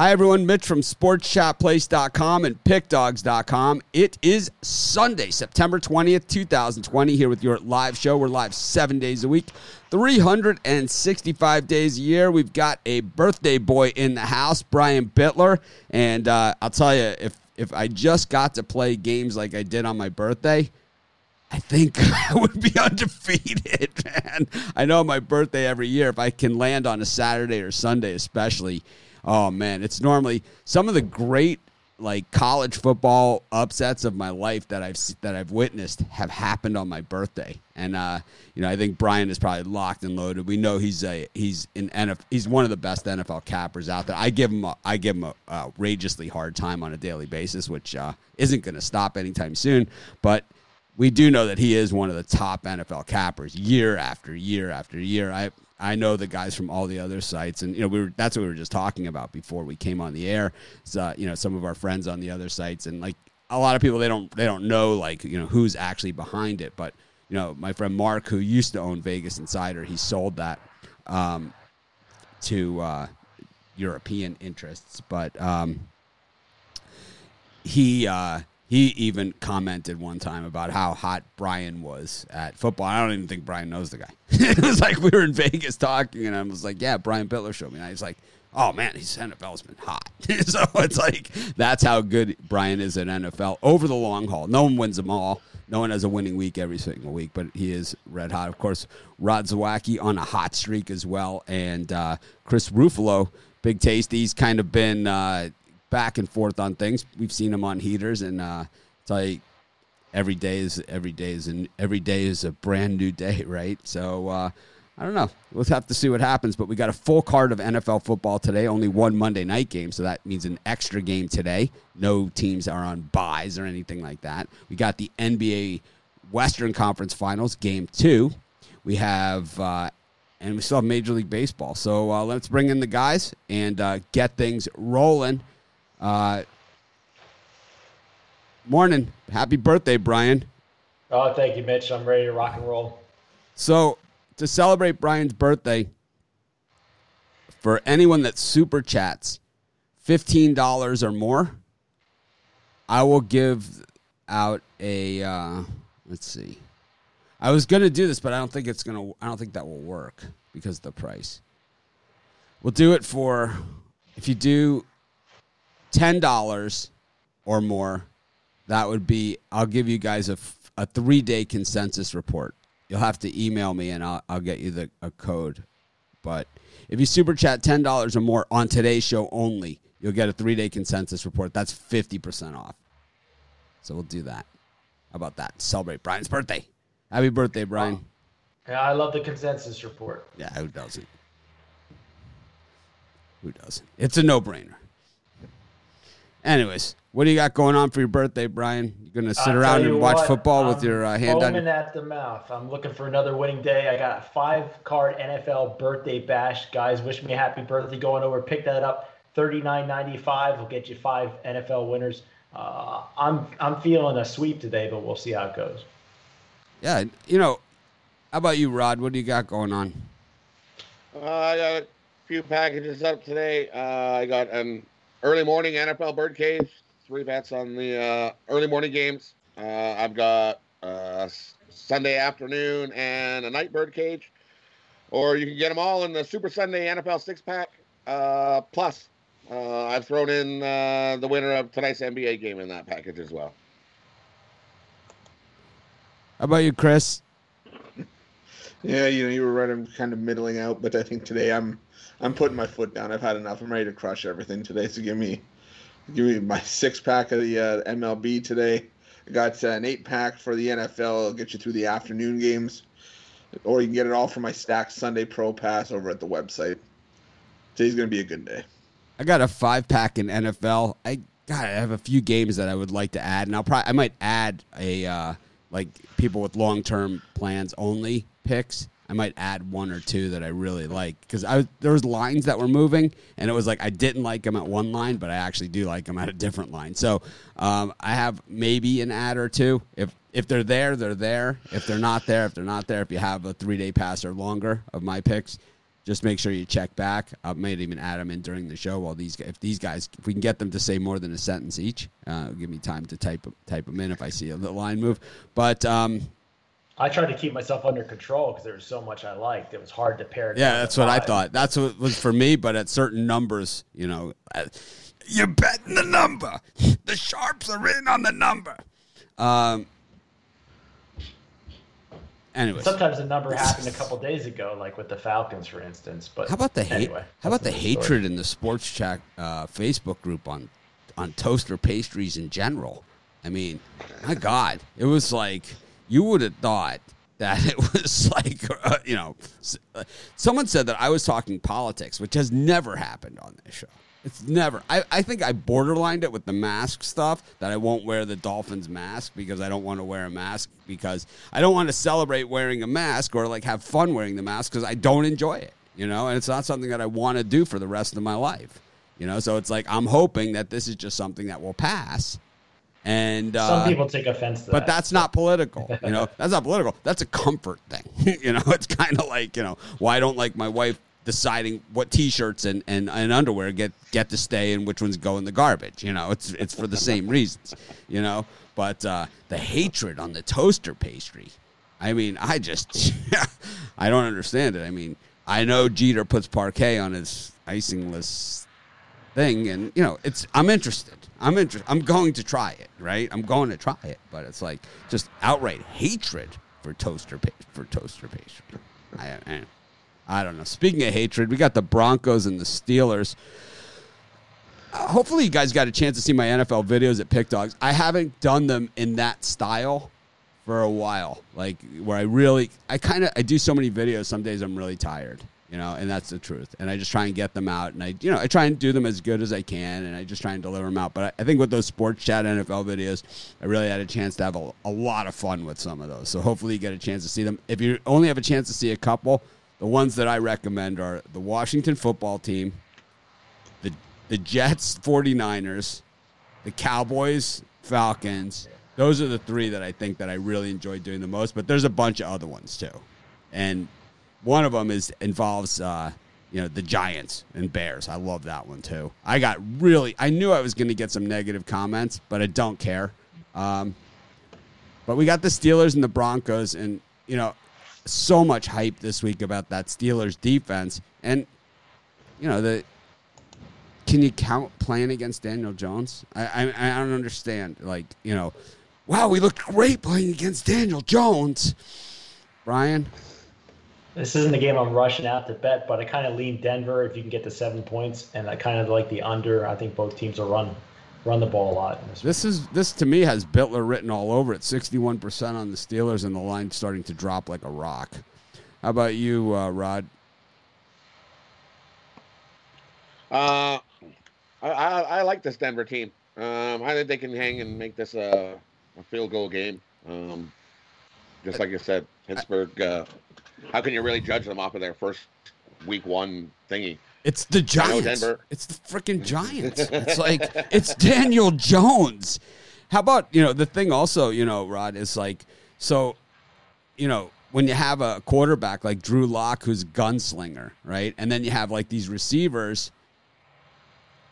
Hi, everyone. Mitch from SportsChatPlace.com and PickDawgs.com. It is Sunday, September 20th, 2020, here with your live show. We're live seven days a week, 365 days a year. We've got a birthday boy in the house, Brian Bitler. And uh, I'll tell you, if, if I just got to play games like I did on my birthday, I think I would be undefeated, man. I know my birthday every year. If I can land on a Saturday or Sunday, especially, oh man, it's normally some of the great like college football upsets of my life that I've that I've witnessed have happened on my birthday. And uh, you know, I think Brian is probably locked and loaded. We know he's a he's an NFL, he's one of the best NFL cappers out there. I give him a, I give him a, outrageously hard time on a daily basis, which uh, isn't going to stop anytime soon. But we do know that he is one of the top NFL cappers year after year after year. I I know the guys from all the other sites, and you know we were that's what we were just talking about before we came on the air. So, you know, some of our friends on the other sites, and like a lot of people, they don't they don't know like you know who's actually behind it. But you know, my friend Mark, who used to own Vegas Insider, he sold that um, to uh, European interests, but um, he. Uh, he even commented one time about how hot Brian was at football. I don't even think Brian knows the guy. it was like we were in Vegas talking, and I was like, "Yeah, Brian Bitler showed me." And he's like, "Oh man, he's NFL's been hot." so it's like that's how good Brian is at NFL over the long haul. No one wins them all. No one has a winning week every single week, but he is red hot. Of course, Rod Zawacki on a hot streak as well, and uh, Chris Ruffalo, big tasty. He's kind of been. Uh, back and forth on things. We've seen him on heaters, and uh, it's like every day is every day is and every day is a brand new day, right? So uh, I don't know. We'll have to see what happens. But we got a full card of NFL football today. Only one Monday night game, so that means an extra game today. No teams are on byes or anything like that. We got the NBA Western Conference Finals, Game Two. We have. Uh, and we still have Major League Baseball. So uh, let's bring in the guys and uh, get things rolling. Uh, morning. Happy birthday, Brian. Oh, thank you, Mitch. I'm ready to rock and roll. So, to celebrate Brian's birthday, for anyone that super chats $15 or more, I will give out a, uh, let's see. I was going to do this, but I don't think it's going to, I don't think that will work because of the price. We'll do it for, if you do $10 or more, that would be, I'll give you guys a, a three day consensus report. You'll have to email me and I'll, I'll get you the, a code. But if you super chat $10 or more on today's show only, you'll get a three day consensus report. That's 50% off. So we'll do that. How about that? Celebrate Brian's birthday. Happy birthday, Brian. Yeah, I love the consensus report. Yeah, who doesn't? Who doesn't? It's a no brainer. Anyways, what do you got going on for your birthday, Brian? You're gonna sit I'll around tell you and watch what, football with I'm your uh, hand on? foaming at the mouth. I'm looking for another winning day. I got a five card NFL birthday bash. Guys, wish me a happy birthday. Going over, pick that up. Thirty nine ninety five will get you five NFL winners. Uh, I'm I'm feeling a sweep today, but we'll see how it goes. Yeah, you know. How about you, Rod? What do you got going on? Uh, I got a few packages up today. Uh, I got an early morning NFL birdcage, three bets on the uh, early morning games. Uh, I've got uh, Sunday afternoon and a night birdcage, or you can get them all in the Super Sunday NFL six pack. Uh, plus, uh, I've thrown in uh, the winner of tonight's NBA game in that package as well. How about you, Chris? Yeah, you know, you were right. I'm kind of middling out, but I think today I'm I'm putting my foot down. I've had enough. I'm ready to crush everything today. So give me give me my six pack of the uh, MLB today. I got uh, an eight pack for the NFL. It'll get you through the afternoon games, or you can get it all for my stacked Sunday Pro Pass over at the website. Today's gonna be a good day. I got a five pack in NFL. I God, I have a few games that I would like to add, and I'll probably I might add a uh, like people with long term plans only picks. I might add one or two that I really like because I there was lines that were moving, and it was like I didn't like them at one line, but I actually do like them at a different line. So um, I have maybe an ad or two. If if they're there, they're there. If they're not there, if they're not there, if you have a three day pass or longer of my picks, just make sure you check back. I might even add them in during the show. While these, if these guys, if we can get them to say more than a sentence each, uh, give me time to type type them in if I see a line move. But um, I tried to keep myself under control because there was so much I liked. It was hard to pair. Yeah, that's what I thought. That's what was for me. But at certain numbers, you know, uh, you're betting the number. The sharps are in on the number. Um, Anyways. Sometimes the number happened a couple days ago, like with the Falcons, for instance. But how about the hate? anyway, how about the hatred story. in the sports chat uh, Facebook group on on toaster pastries in general? I mean, my God, it was like you would have thought that it was like uh, you know, someone said that I was talking politics, which has never happened on this show. It's never. I, I think I borderlined it with the mask stuff that I won't wear the Dolphins mask because I don't want to wear a mask because I don't want to celebrate wearing a mask or like have fun wearing the mask because I don't enjoy it, you know, and it's not something that I want to do for the rest of my life, you know. So it's like I'm hoping that this is just something that will pass. And uh, some people take offense to but that. that's not political. You know, that's not political. That's a comfort thing. you know, it's kind of like you know, why well, don't like my wife deciding what t-shirts and, and, and underwear get get to stay and which ones go in the garbage you know it's it's for the same reasons you know but uh, the hatred on the toaster pastry i mean i just i don't understand it i mean i know jeter puts parquet on his icingless thing and you know it's i'm interested i'm interested i'm going to try it right i'm going to try it but it's like just outright hatred for toaster for toaster pastry I, I I don't know. Speaking of hatred, we got the Broncos and the Steelers. Uh, hopefully, you guys got a chance to see my NFL videos at Pick Dawgs. I haven't done them in that style for a while. Like where I really, I kind of, I do so many videos. Some days I'm really tired, you know, and that's the truth. And I just try and get them out, and I, you know, I try and do them as good as I can, and I just try and deliver them out. But I, I think with those sports chat NFL videos, I really had a chance to have a, a lot of fun with some of those. So hopefully, you get a chance to see them. If you only have a chance to see a couple the ones that I recommend are the Washington football team, the the Jets 49ers, the Cowboys, Falcons. Those are the three that I think that I really enjoy doing the most, but there's a bunch of other ones too. And one of them is involves uh, you know, the Giants and Bears. I love that one too. I got really I knew I was going to get some negative comments, but I don't care. Um, but we got the Steelers and the Broncos and you know, so much hype this week about that Steelers defense, and you know the. Can you count playing against Daniel Jones? I, I I don't understand. Like you know, wow, we looked great playing against Daniel Jones. Brian, this isn't a game I'm rushing out to bet, but I kind of lean Denver if you can get the seven points, and I kind of like the under. I think both teams will run run the ball a lot. This, this is this to me has Bitler written all over it. Sixty-one percent on the Steelers, and the line starting to drop like a rock. How about you, uh, Rod? Uh, I, I, I like this Denver team. Um, I think they can hang and make this a, a field goal game. Um, just like you said, Pittsburgh. Uh, how can you really judge them off of their first week one thingy? It's the Giants. It's the freaking Giants. It's like it's Daniel Jones. How about you know the thing also you know Rod is like so, you know when you have a quarterback like Drew Lock who's gunslinger, right, and then you have like these receivers.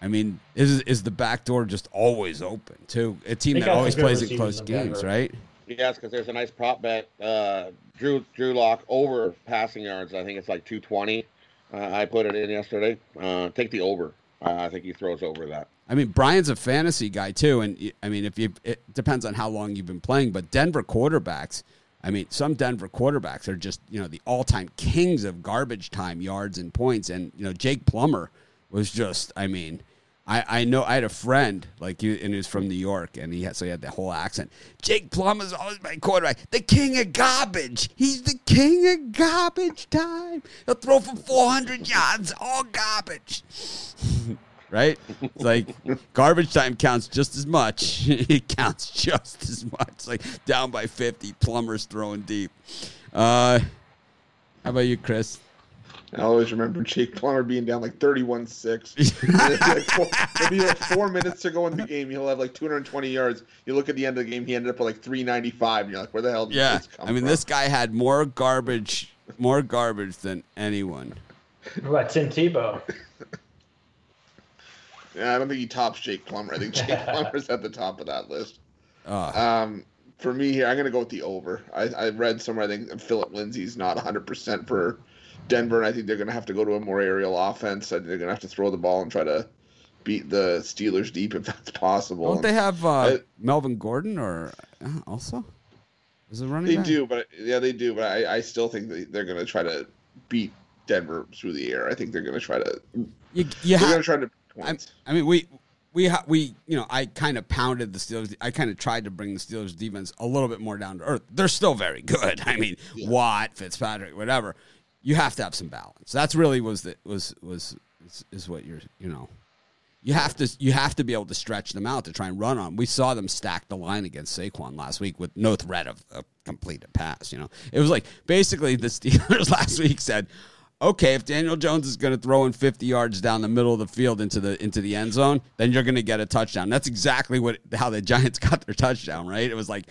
I mean, is is the back door just always open too? A team that always plays in close games, right? Yes, because there's a nice prop bet. Uh, Drew Drew Lock over passing yards. I think it's like 220. Uh, I put it in yesterday. Uh, take the over. I think he throws over that. I mean, Brian's a fantasy guy too, and I mean, if you it depends on how long you've been playing, but Denver quarterbacks. I mean, some Denver quarterbacks are just you know the all-time kings of garbage time yards and points, and you know Jake Plummer was just. I mean, I, I know I had a friend like you, and he was from New York, and he had so he had the whole accent. Jake Plummer's always my quarterback, the king of garbage. He's the king of garbage time. He'll throw for four hundred yards, all garbage. right? It's like garbage time counts just as much. it counts just as much. Like down by fifty, Plummer's throwing deep. Uh, how about you, Chris? I always remember Jake Plummer being down like 31 6. It'll be like four minutes to go in the game. He'll have like 220 yards. You look at the end of the game, he ended up with like 395. And you're like, where the hell did yeah. this come I mean, from? this guy had more garbage, more garbage than anyone. What about Tim Tebow? Yeah, I don't think he tops Jake Plummer. I think Jake Plummer's at the top of that list. Uh, Um, for me here, I'm going to go with the over. I, I read somewhere I think Phillip Lindsay's not 100% for Denver, and I think they're going to have to go to a more aerial offense. I think they're going to have to throw the ball and try to beat the Steelers deep if that's possible. don't they have uh, I- Melvin Gordon or uh, also? Is it running They back? do, but yeah, they do. But I, I still think they, they're going to try to beat Denver through the air. I think they're going to try to. You, you They're going to try to points. I mean, we we ha- we you know I kind of pounded the Steelers. I kind of tried to bring the Steelers defense a little bit more down to earth. They're still very good. I mean, Yeah. Watt, Fitzpatrick, whatever. You have to have some balance. That's really was the was was is, is what you're you know. You have to you have to be able to stretch them out to try and run on. We saw them stack the line against Saquon last week with no threat of a completed pass. You know, it was like basically the Steelers last week said, "Okay, if Daniel Jones is going to throw in 50 yards down the middle of the field into the into the end zone, then you're going to get a touchdown." That's exactly what how the Giants got their touchdown. Right? It was like,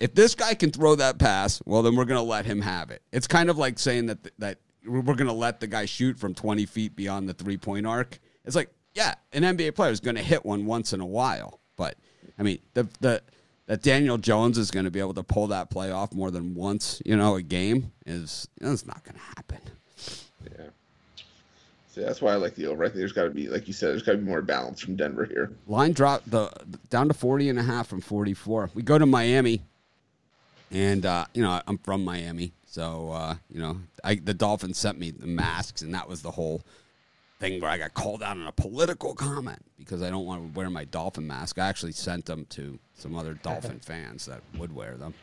if this guy can throw that pass, well, then we're going to let him have it. It's kind of like saying that that we're going to let the guy shoot from 20 feet beyond the three point arc. It's like, yeah, an NBA player is going to hit one once in a while, but I mean, the the that Daniel Jones is going to be able to pull that play off more than once, you know, a game is that's not going to happen. Yeah. So that's why I like the over. I think there's got to be, like you said, there's got to be more balance from Denver here. Line drop the down to 40 and a half from 44. We go to Miami and uh, you know, I'm from Miami, so uh, you know, I the Dolphins sent me the masks and that was the whole thing where I got called out on a political comment because I don't want to wear my dolphin mask. I actually sent them to some other dolphin fans that would wear them.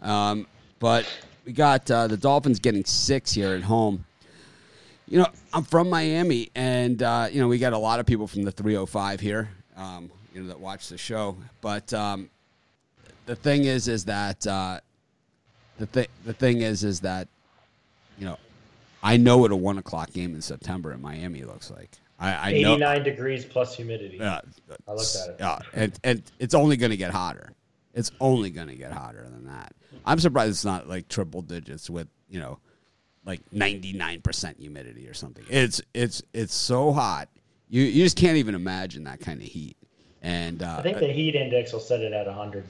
Um, but we got uh, the Dolphins getting six here at home. You know, I'm from Miami, and uh, you know we got a lot of people from the 305 here, um, you know, that watch the show. But um, the thing is, is that uh, the thing the thing is, is that you know, I know what a one o'clock game in September in Miami looks like. I, I know. 89 degrees plus humidity. Yeah, I looked at it. Yeah, and and it's only going to get hotter. It's only going to get hotter than that. I'm surprised it's not like triple digits with you know, like 99 percent humidity or something. It's it's it's so hot. You you just can't even imagine that kind of heat. And uh, I think the heat index will set it at 100.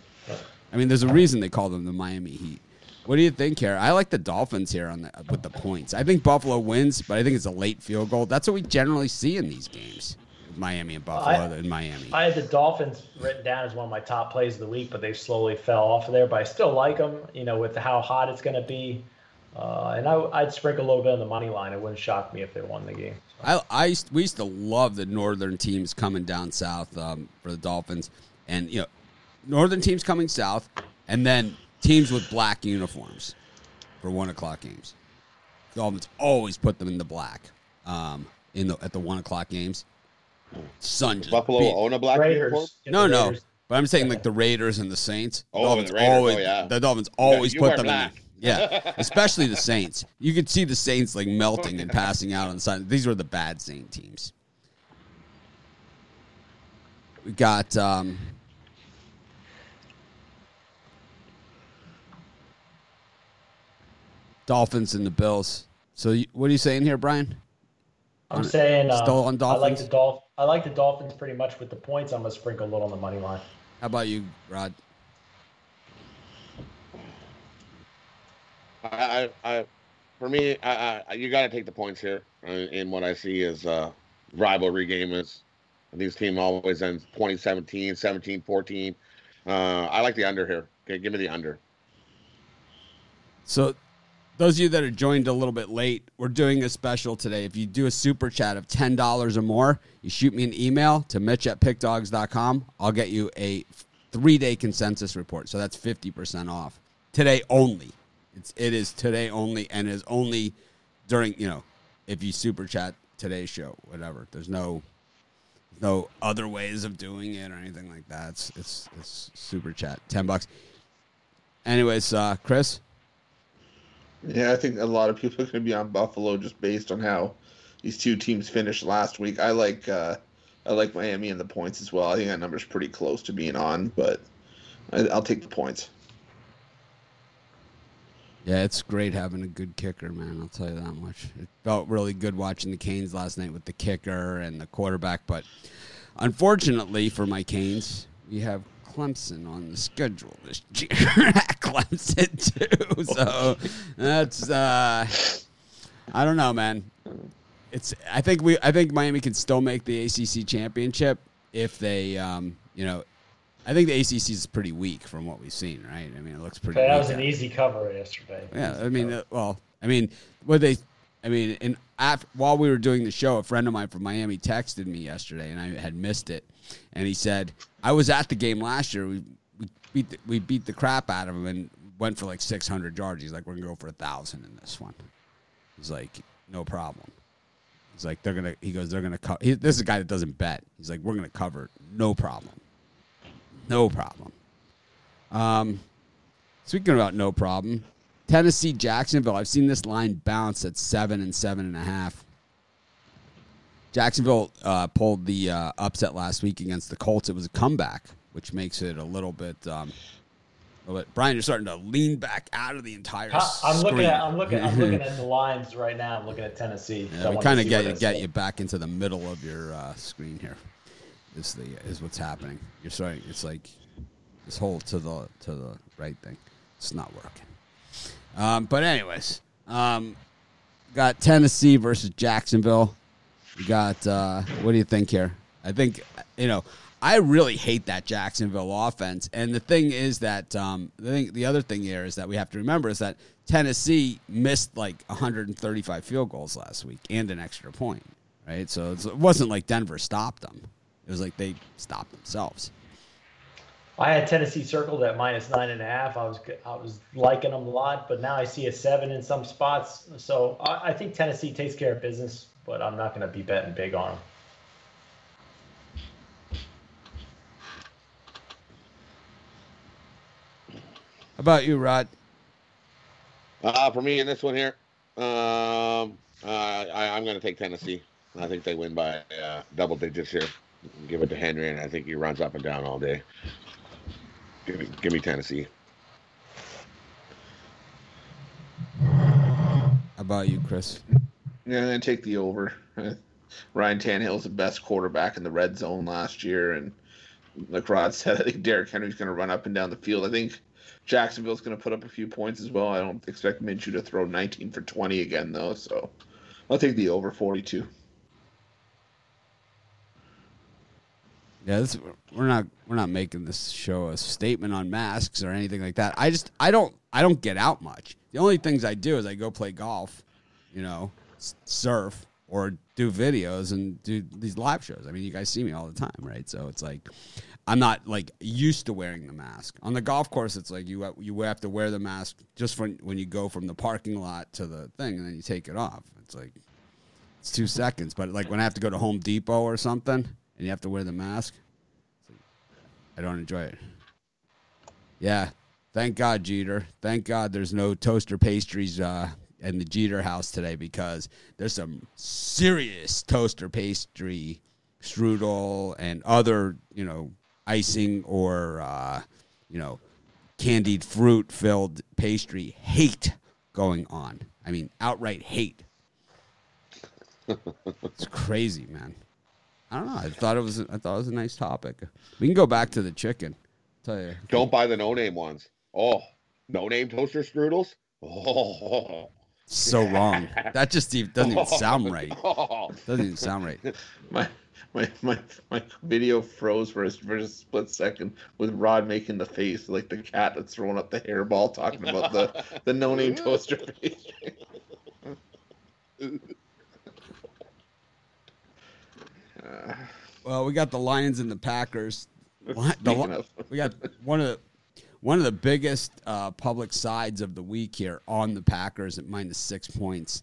I mean, there's a reason they call them the Miami Heat. What do you think here? I like the Dolphins here on the with the points. I think Buffalo wins, but I think it's a late field goal. That's what we generally see in these games. Miami and Buffalo I- in Miami. I had the Dolphins written down as one of my top plays of the week, but they slowly fell off of there. But I still like them, you know, with how hot it's going to be. Uh, and I, I'd sprinkle a little bit on the money line. It wouldn't shock me if they won the game. I, I used, we used to love the northern teams coming down south um, for the Dolphins, and you know, northern teams coming south, and then teams with black uniforms for one o'clock games. The Dolphins always put them in the black um, in the at the one o'clock games. Sun just Buffalo beat- own a black uniform? Raiders. get No, no. But I'm saying like the Raiders and the Saints. Oh, Dolphins the Raiders. Oh, always, yeah. The Dolphins always you put them black. in. The, yeah, especially the Saints. You could see the Saints like melting and passing out on the side. These were the bad Saint teams. We got um, Dolphins and the Bills. So you, what are you saying here, Brian? I'm On- saying uh, still on I like the Dolph- I like the Dolphins pretty much with the points. I'm gonna sprinkle a little on the money line. How about you, Rod? I, I, I for me, I, I, you got to take the points here. Uh, And what I see is uh, rivalry game is these team always ends 2017, 17, 14. Uh, I like the under here. Okay, give me the under. So, those of you that are joined a little bit late, we're doing a special today. If you do a super chat of $10 or more, you shoot me an email to mitch at pickdawgs.com. I'll get you a three day consensus report. So, that's 50% off today only. It's, it is today only and is only during, you know, if you super chat today's show, whatever. There's no. No other ways of doing it or anything like that. It's it's, it's super chat, ten bucks. Anyways, uh, Chris, Yeah, I think a lot of people are going to be on Buffalo just based on how these two teams finished last week. I like uh, I like Miami and the points as well. I think that number's pretty close to being on, but I, I'll take the points. Yeah, it's great having a good kicker, man. I'll tell you that much. It felt really good watching the Canes last night with the kicker and the quarterback, but unfortunately for my Canes, we have Clemson on the schedule this year at Clemson too. So that's uh, I don't know, man. It's I think we I think Miami can still make the ACC championship if they um, you know I think the ACC is pretty weak from what we've seen, right? I mean, it looks pretty. that was an out. easy cover yesterday. Yeah, Easy I mean, uh, well, I mean, what they, I mean, and after, while we were doing the show, a friend of mine from Miami texted me yesterday, and I had missed it, and he said, "I was at the game last year. We we beat the, we beat the crap out of him and went for like 600 yards. He's like, we're gonna go for a thousand in this one. He's like, no problem. He's like, they're gonna. He goes, they're gonna cover. This is a guy that doesn't bet. He's like, we're gonna cover, no problem, no problem. Um, speaking about no problem, Tennessee Jacksonville. I've seen this line bounce at seven and seven and a half. Jacksonville uh, pulled the uh, upset last week against the Colts. It was a comeback, which makes it a little bit. Um, bit Brian, you're starting to lean back out of the entire. I'm looking screen. at I'm looking I'm looking at the lines right now. I'm looking at Tennessee. So Yeah, we kind of get you, get you back into the middle of your uh, screen here. Is the is what's happening? You're starting. It's like this whole to the to the right thing. It's not working. Um, but anyways, um, got Tennessee versus Jacksonville. We got. Uh, what do you think here? I think you know. I really hate that Jacksonville offense, and the thing is that um, the thing, the other thing here is that we have to remember is that Tennessee missed like 135 field goals last week and an extra point, right? So it wasn't like Denver stopped them; it was like they stopped themselves. I had Tennessee circled at minus nine and a half. I was I was liking them a lot, but now I see a seven in some spots. So I, I think Tennessee takes care of business, but I'm not going to be betting big on them. How about you, Rod? Uh, for me in this one here, um, uh, I, I'm going to take Tennessee. I think they win by uh, double digits here. Give it to Henry, and I think he runs up and down all day. Give me, give me Tennessee. How about you, Chris? Yeah, gonna take the over. Ryan Tannehill's the best quarterback in the red zone last year, and like Rod said, I think Derrick Henry's gonna run up and down the field. I think Jacksonville's gonna put up a few points as well. I don't expect Minshew to throw 19 for 20 again though, so I'll take the over 42. Yeah, this, we're not we're not making this show a statement on masks or anything like that. I just I don't I don't get out much. The only things I do is I go play golf, you know, surf or do videos and do these live shows. I mean, you guys see me all the time, right? So it's like I'm not like used to wearing the mask. On the golf course, it's like you you have to wear the mask just for when you go from the parking lot to the thing, and then you take it off. It's like it's two seconds. But like when I have to go to Home Depot or something, and you have to wear the mask, like, I don't enjoy it. Yeah, thank God, Jeter. Thank God, there's no toaster pastries uh, in the Jeter house today because there's some serious toaster pastry, strudel, and other you know icing or uh, you know candied fruit filled pastry hate going on. I mean, outright hate. it's crazy, man. I don't know. I thought it was. I thought it was a nice topic. We can go back to the chicken. tell you. Don't buy the no name ones. Oh, no name toaster strudels. Oh, So wrong. That just even, doesn't even sound right. Doesn't even sound right. My my my my video froze for a, for a split second with Rod making the face like the cat that's throwing up the hairball, talking about the the no name toaster pastry. Well, we got the Lions and the Packers. The Speaking Li- of. we got one of the one of the biggest uh, public sides of the week here on the Packers at minus six points.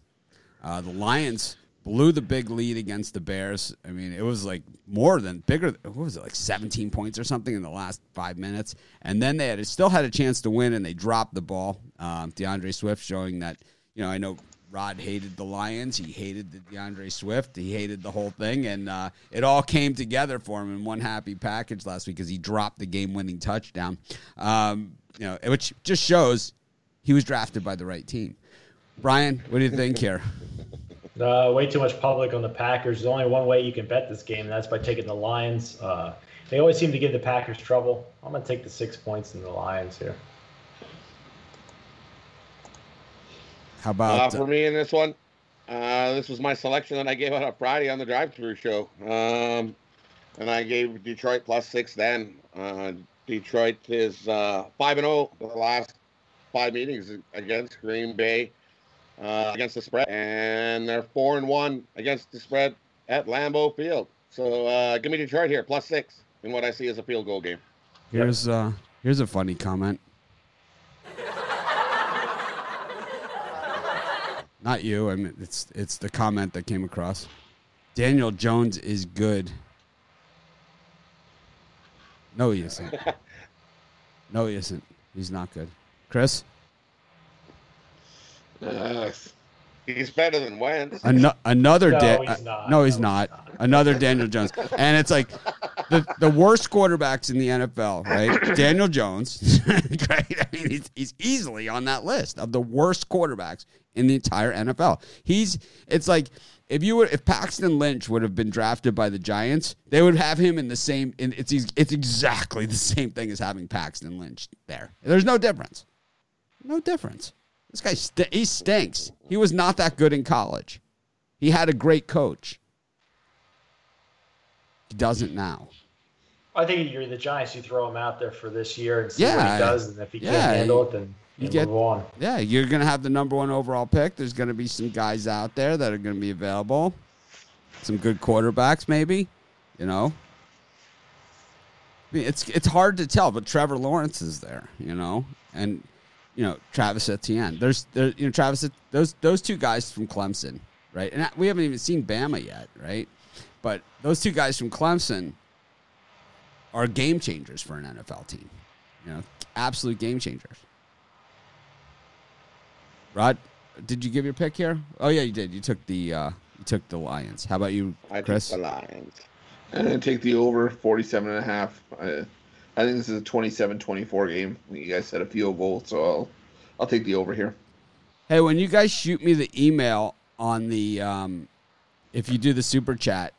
Uh, the Lions blew the big lead against the Bears. I mean, it was like more than bigger. What was it like seventeen points or something in the last five minutes? And then they had still had a chance to win, and they dropped the ball. Um, D'Andre Swift showing that you know I know Rod hated the Lions. He hated the D'Andre Swift. He hated the whole thing, and uh, it all came together for him in one happy package last week because he dropped the game-winning touchdown. Um, you know, which just shows he was drafted by the right team. Brian, what do you think here? Uh, way too much public on the Packers. There's only one way you can bet this game, and that's by taking the Lions. Uh, they always seem to give the Packers trouble. I'm going to take the six points in the Lions here. How Uh, about for me in this one, uh, this was my selection that I gave out on Friday on the drive-through show, um, and I gave Detroit plus six. Then uh, Detroit is uh, five and zero the last five meetings against Green Bay uh, against the spread, and they're four and one against the spread at Lambeau Field. So uh, give me Detroit here plus six in what I see as a field goal game. here's uh here's a funny comment. Not you. I mean, it's it's the comment that came across. Daniel Jones is good. No, he isn't. No, he isn't. He's not good. Chris, Uh, He's better than Wentz. Ano- another No, da- he's uh, not. no, he's No, not. he's not. Another Daniel Jones, and it's like the the worst quarterbacks in the NFL, right? Daniel Jones, right? I mean, he's, he's easily on that list of the worst quarterbacks in the entire NFL. He's it's like if you would if Paxton Lynch would have been drafted by the Giants, they would have him in the same. In, it's it's exactly the same thing as having Paxton Lynch there. There's no difference. No difference. This guy st- he stinks. He was not that good in college. He had a great coach. He doesn't now. I think you're the Giants. You throw him out there for this year and see what Yeah. he does, and if he Yeah, can't handle it, then you get- move on. Yeah, you're gonna have the number one overall pick. There's gonna be some guys out there that are gonna be available. Some good quarterbacks, maybe. You know. I mean, it's it's hard to tell, but Trevor Lawrence is there, you know, and you know Travis Etienne. There's there, you know Travis those those two guys from Clemson, right? And we haven't even seen Bama yet, right? But those two guys from Clemson are game changers for an NFL team. You know, absolute game changers. Rod, did you give your pick here? Oh yeah, you did. You took the uh, you took the Lions. How about you, I took Chris? the Lions. I'm to take the over 47 and a half. I, I think this is a 27-24 game. You guys said a field goal, so I'll I'll take the over here. Hey, when you guys shoot me the email on the, um, if you do the super chat,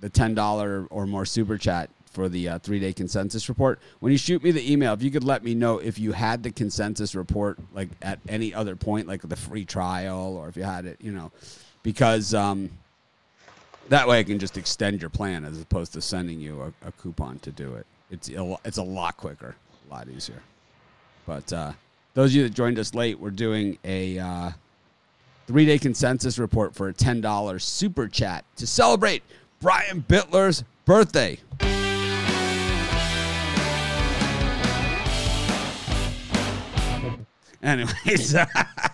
the ten dollar or more super chat for the uh, three day consensus report, when you shoot me the email, if you could let me know if you had the consensus report like at any other point, like the free trial, or if you had it, you know, because um, that way I can just extend your plan as opposed to sending you a, a coupon to do it. It's a, it's a lot quicker, a lot easier. But uh, those of you that joined us late, we're doing a uh, three day consensus report for a $10 super chat to celebrate Brian Bitler's birthday. Anyways, I'm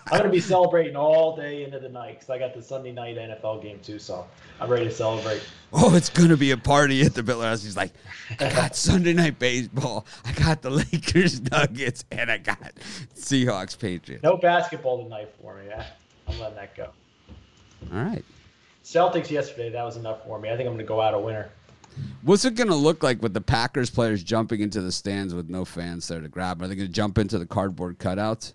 going to be celebrating all day into the night because I got the Sunday night NFL game too, so I'm ready to celebrate. oh, it's going to be a party at the Bitler house. He's like, I got Sunday night baseball, I got the Lakers Nuggets, and I got Seahawks Patriots. No basketball tonight for me. I- I'm letting that go. All right. Celtics yesterday, that was enough for me. I think I'm going to go out a winner. What's it going to look like with the Packers players jumping into the stands with no fans there to grab? Are they going to jump into the cardboard cutouts?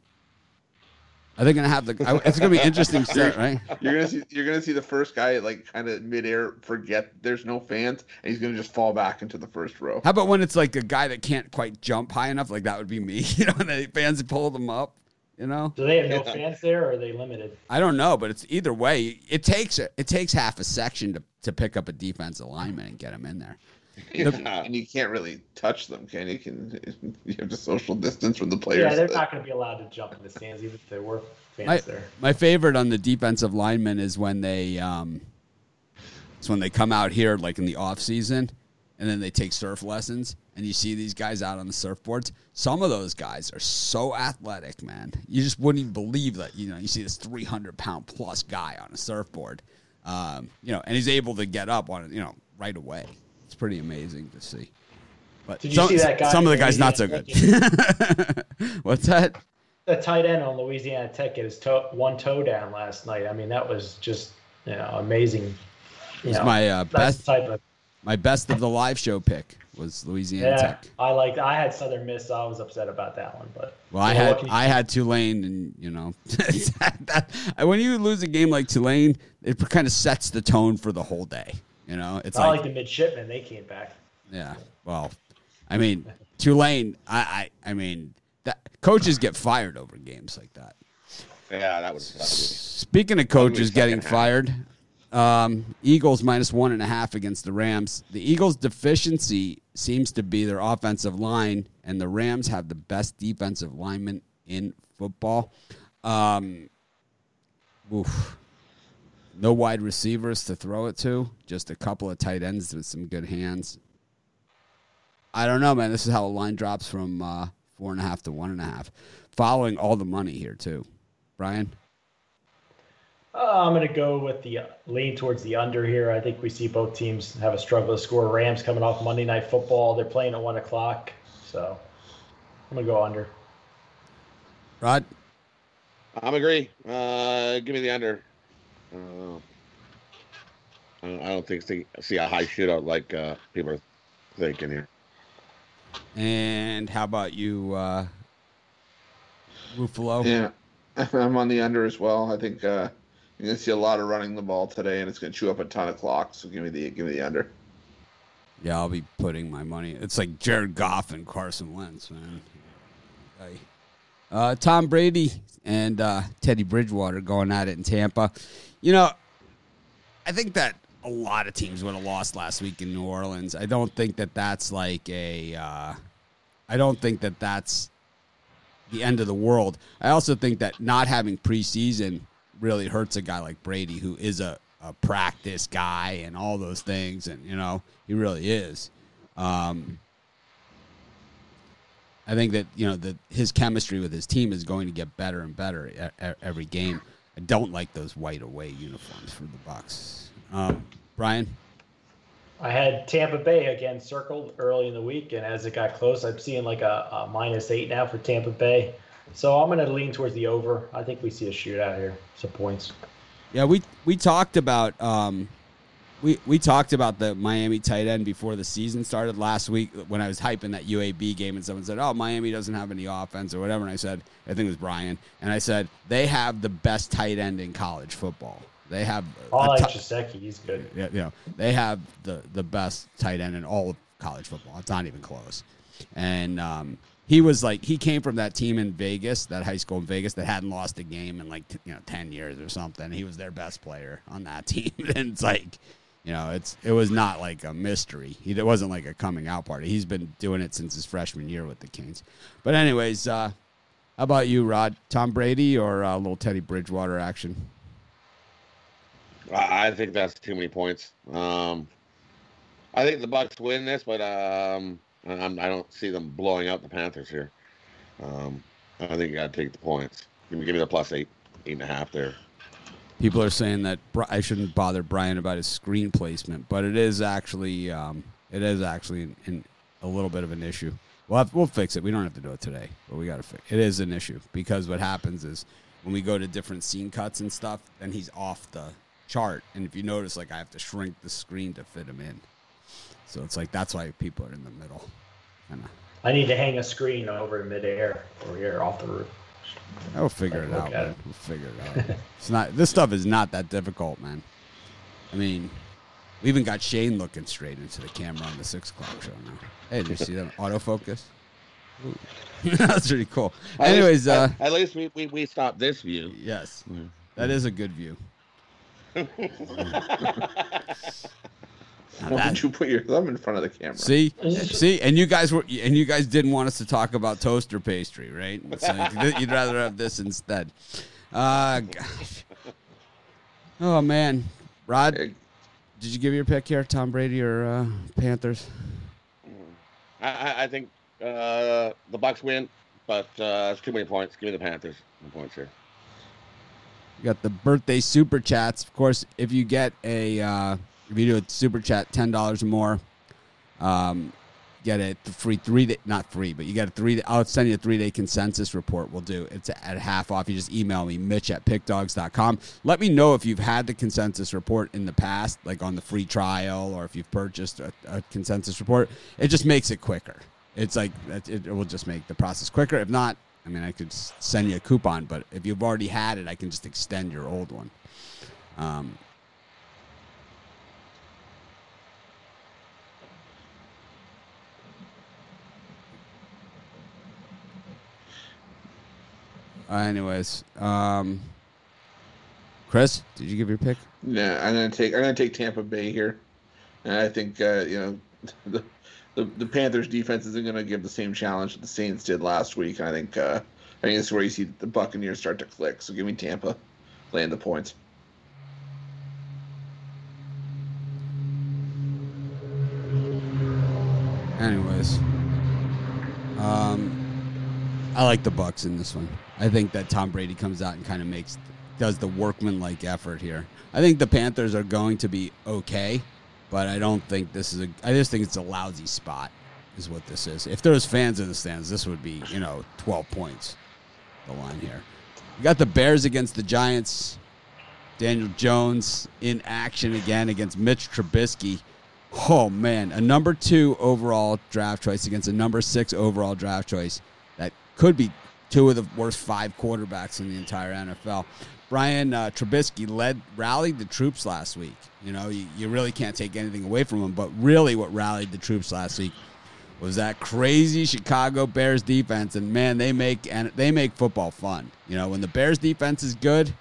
Are they going to have the? It's going to be interesting set, right? You're gonna see you're gonna see the first guy like kind of midair forget there's no fans, and he's gonna just fall back into the first row. How about when it's like a guy that can't quite jump high enough? Like that would be me. You know, and the fans pull them up. You know, Do they have no Yeah. fans there, or are they limited? I don't know, but it's either way. It takes a, it takes half a section to to pick up a defensive lineman and get him in there. Yeah. and you can't really touch them, can you? Can you have to social distance from the players? Yeah, they're not going to be allowed to jump in the stands, even if there were fans My, there. my favorite on the defensive linemen is when they um, it's when they come out here like in the off season, and then they take surf lessons, and you see these guys out on the surfboards. Some of those guys are so athletic, man. You just wouldn't even believe that. You know, you see this three hundred pound plus guy on a surfboard, um, you know, and he's able to get up on it, you know, right away. It's pretty amazing to see. But Did you some, see that guy some of the guys not so good. What's that? The tight end on Louisiana Tech get his toe, one toe down last night. I mean, that was just you know amazing. You It's know, my uh, best type of my best of the live show pick was Louisiana Yeah, Tech. I liked. I had Southern Miss, so I was upset about that one. But Well, I had what can you- I had Tulane, and you know, that, when you lose a game like Tulane, it kind of sets the tone for the whole day. You know, it's I like, like the midshipmen. They came back. yeah. Well, I mean, Tulane. I I, I mean, that coaches get fired over games like that. Yeah, that was. Speaking of coaches getting fired, um, Eagles minus one and a half against the Rams. The Eagles' deficiency seems to be their offensive line, and the Rams have the best defensive lineman in football. Um, oof. No wide receivers to throw it to, just a couple of tight ends with some good hands. I don't know, man. This is how a line drops from uh, four and a half to one and a half, following all the money here too. Brian. Uh, I'm going to go with the uh, lean towards the under here. I think we see both teams have a struggle to score. Rams coming off Monday Night Football. They're playing at one o'clock, so I'm going to go under. Rod, I'm agree. Uh, give me the under. Uh, I don't- think see, see a high shootout like uh, people are thinking here. and how about you, uh, Ruffalo? Yeah, I'm on the under as well. I think uh, you're gonna see a lot of running the ball today, and it's gonna chew up a ton of clock. So give me the give me the under. Yeah, I'll be putting my money. It's like Jared Goff and Carson Wentz, man. Uh, Tom Brady and uh, Teddy Bridgewater going at it in Tampa. You know, I think that a lot of teams would have lost last week in New Orleans. I don't think that that's like a. Uh, I don't think that that's the end of the world. I also think that not having preseason really hurts a guy like Brady, who is a, a practice guy and all those things, and you know he really is. Um, I think that you know that his chemistry with his team is going to get better and better every game. I don't like those white away uniforms for the Bucs. Um, Brian, I had Tampa Bay again circled early in the week, and as it got close, I'm seeing like a, a minus eight now for Tampa Bay. So I'm going to lean towards the over. I think we see a shootout here. Some points. yeah, we we talked about um, we we talked about the Miami tight end before the season started last week when I was hyping that UAB game, and someone said, "Oh, Miami doesn't have any offense or whatever," and I said, "I think it was Brian," and I said they have the best tight end in college football. They have a I like ti- Jaceki. He's good. yeah, you know, they have the the best tight end in all of college football. It's not even close. And um, he was like, he came from that team in Vegas, that high school in Vegas that hadn't lost a game in like you know ten years or something. He was their best player on that team, and it's like, you know, it's it was not like a mystery. He it wasn't like a coming out party. He's been doing it since his freshman year with the Kings. But anyways, uh, how about you, Rod? Tom Brady or uh, little Teddy Bridgewater action? I I think that's too many points. Um, I think the Bucs win this, but um, I'm, I don't see them blowing out the Panthers here. Um, I think you got to take the points. Give me, give me the plus eight, eight and a half there. People are saying that I shouldn't bother Brian about his screen placement, but it is actually um, it is actually in, in a little bit of an issue. We'll have, we'll fix it. We don't have to do it today, but we got to fix. It is an issue because what happens is when we go to different scene cuts and stuff, then he's off the chart, and if you notice, like I have to shrink the screen to fit him in. So it's like that's why people are in the middle. Kinda. I need to hang a screen over in midair over here off the roof. I'll figure it out, man. it. We'll figure it out. it's not. This stuff is not that difficult, man. I mean, we even got Shane looking straight into the camera on the six o'clock show now. Hey, did you see that autofocus? That's pretty cool. At Anyways, least, uh, at, at least we, we, we stopped this view. yes, that is a good view. Now Why that- don't you put your thumb in front of the camera? See, see, and you guys were, and you guys didn't want us to talk about toaster pastry, right? It's like, you'd rather have this instead. Uh, gosh. Oh man, Rod, Hey, did you give your pick here, Tom Brady or uh, Panthers? I, I, I think uh, the Bucs win, but uh, it's too many points. Give me the Panthers. The points here. You got the birthday super chats. Of course, if you get a uh, if you do a super chat ten dollars or more, um, get a free three day, not free, but you get a three. Day, I'll send you a three day consensus report. We'll do it's at half off. You just email me, Mitch at pickdawgs.com. Let me know if you've had the consensus report in the past, like on the free trial, or if you've purchased a, a consensus report. It just makes it quicker. It's like it, it will just make the process quicker. If not, I mean, I could send you a coupon, but if you've already had it, I can just extend your old one. Um, Uh, anyways, um, Chris, did you give your pick? Yeah, I'm gonna take I'm gonna take Tampa Bay here, and I think uh, you know the, the the Panthers defense isn't gonna give the same challenge that the Saints did last week. I think uh, I think this is where you see the Buccaneers start to click. So give me Tampa, laying the points. Anyways, um, I like the Bucs in this one. I think that Tom Brady comes out and kind of makes does the workman-like effort here. I think the Panthers are going to be okay, but I don't think this is a. I just think it's a lousy spot, is what this is. If there was fans in the stands, this would be you know twelve points. The line here. You got the Bears against the Giants. Daniel Jones in action again against Mitch Trubisky. Oh man, a number two overall draft choice against a number six overall draft choice. Could be two of the worst five quarterbacks in the entire NFL. Brian uh, Trubisky led, rallied the troops last week. You know, you, you really can't take anything away from him, but really what rallied the troops last week was that crazy Chicago Bears defense, and man, they make and they make football fun. You know, when the Bears defense is good,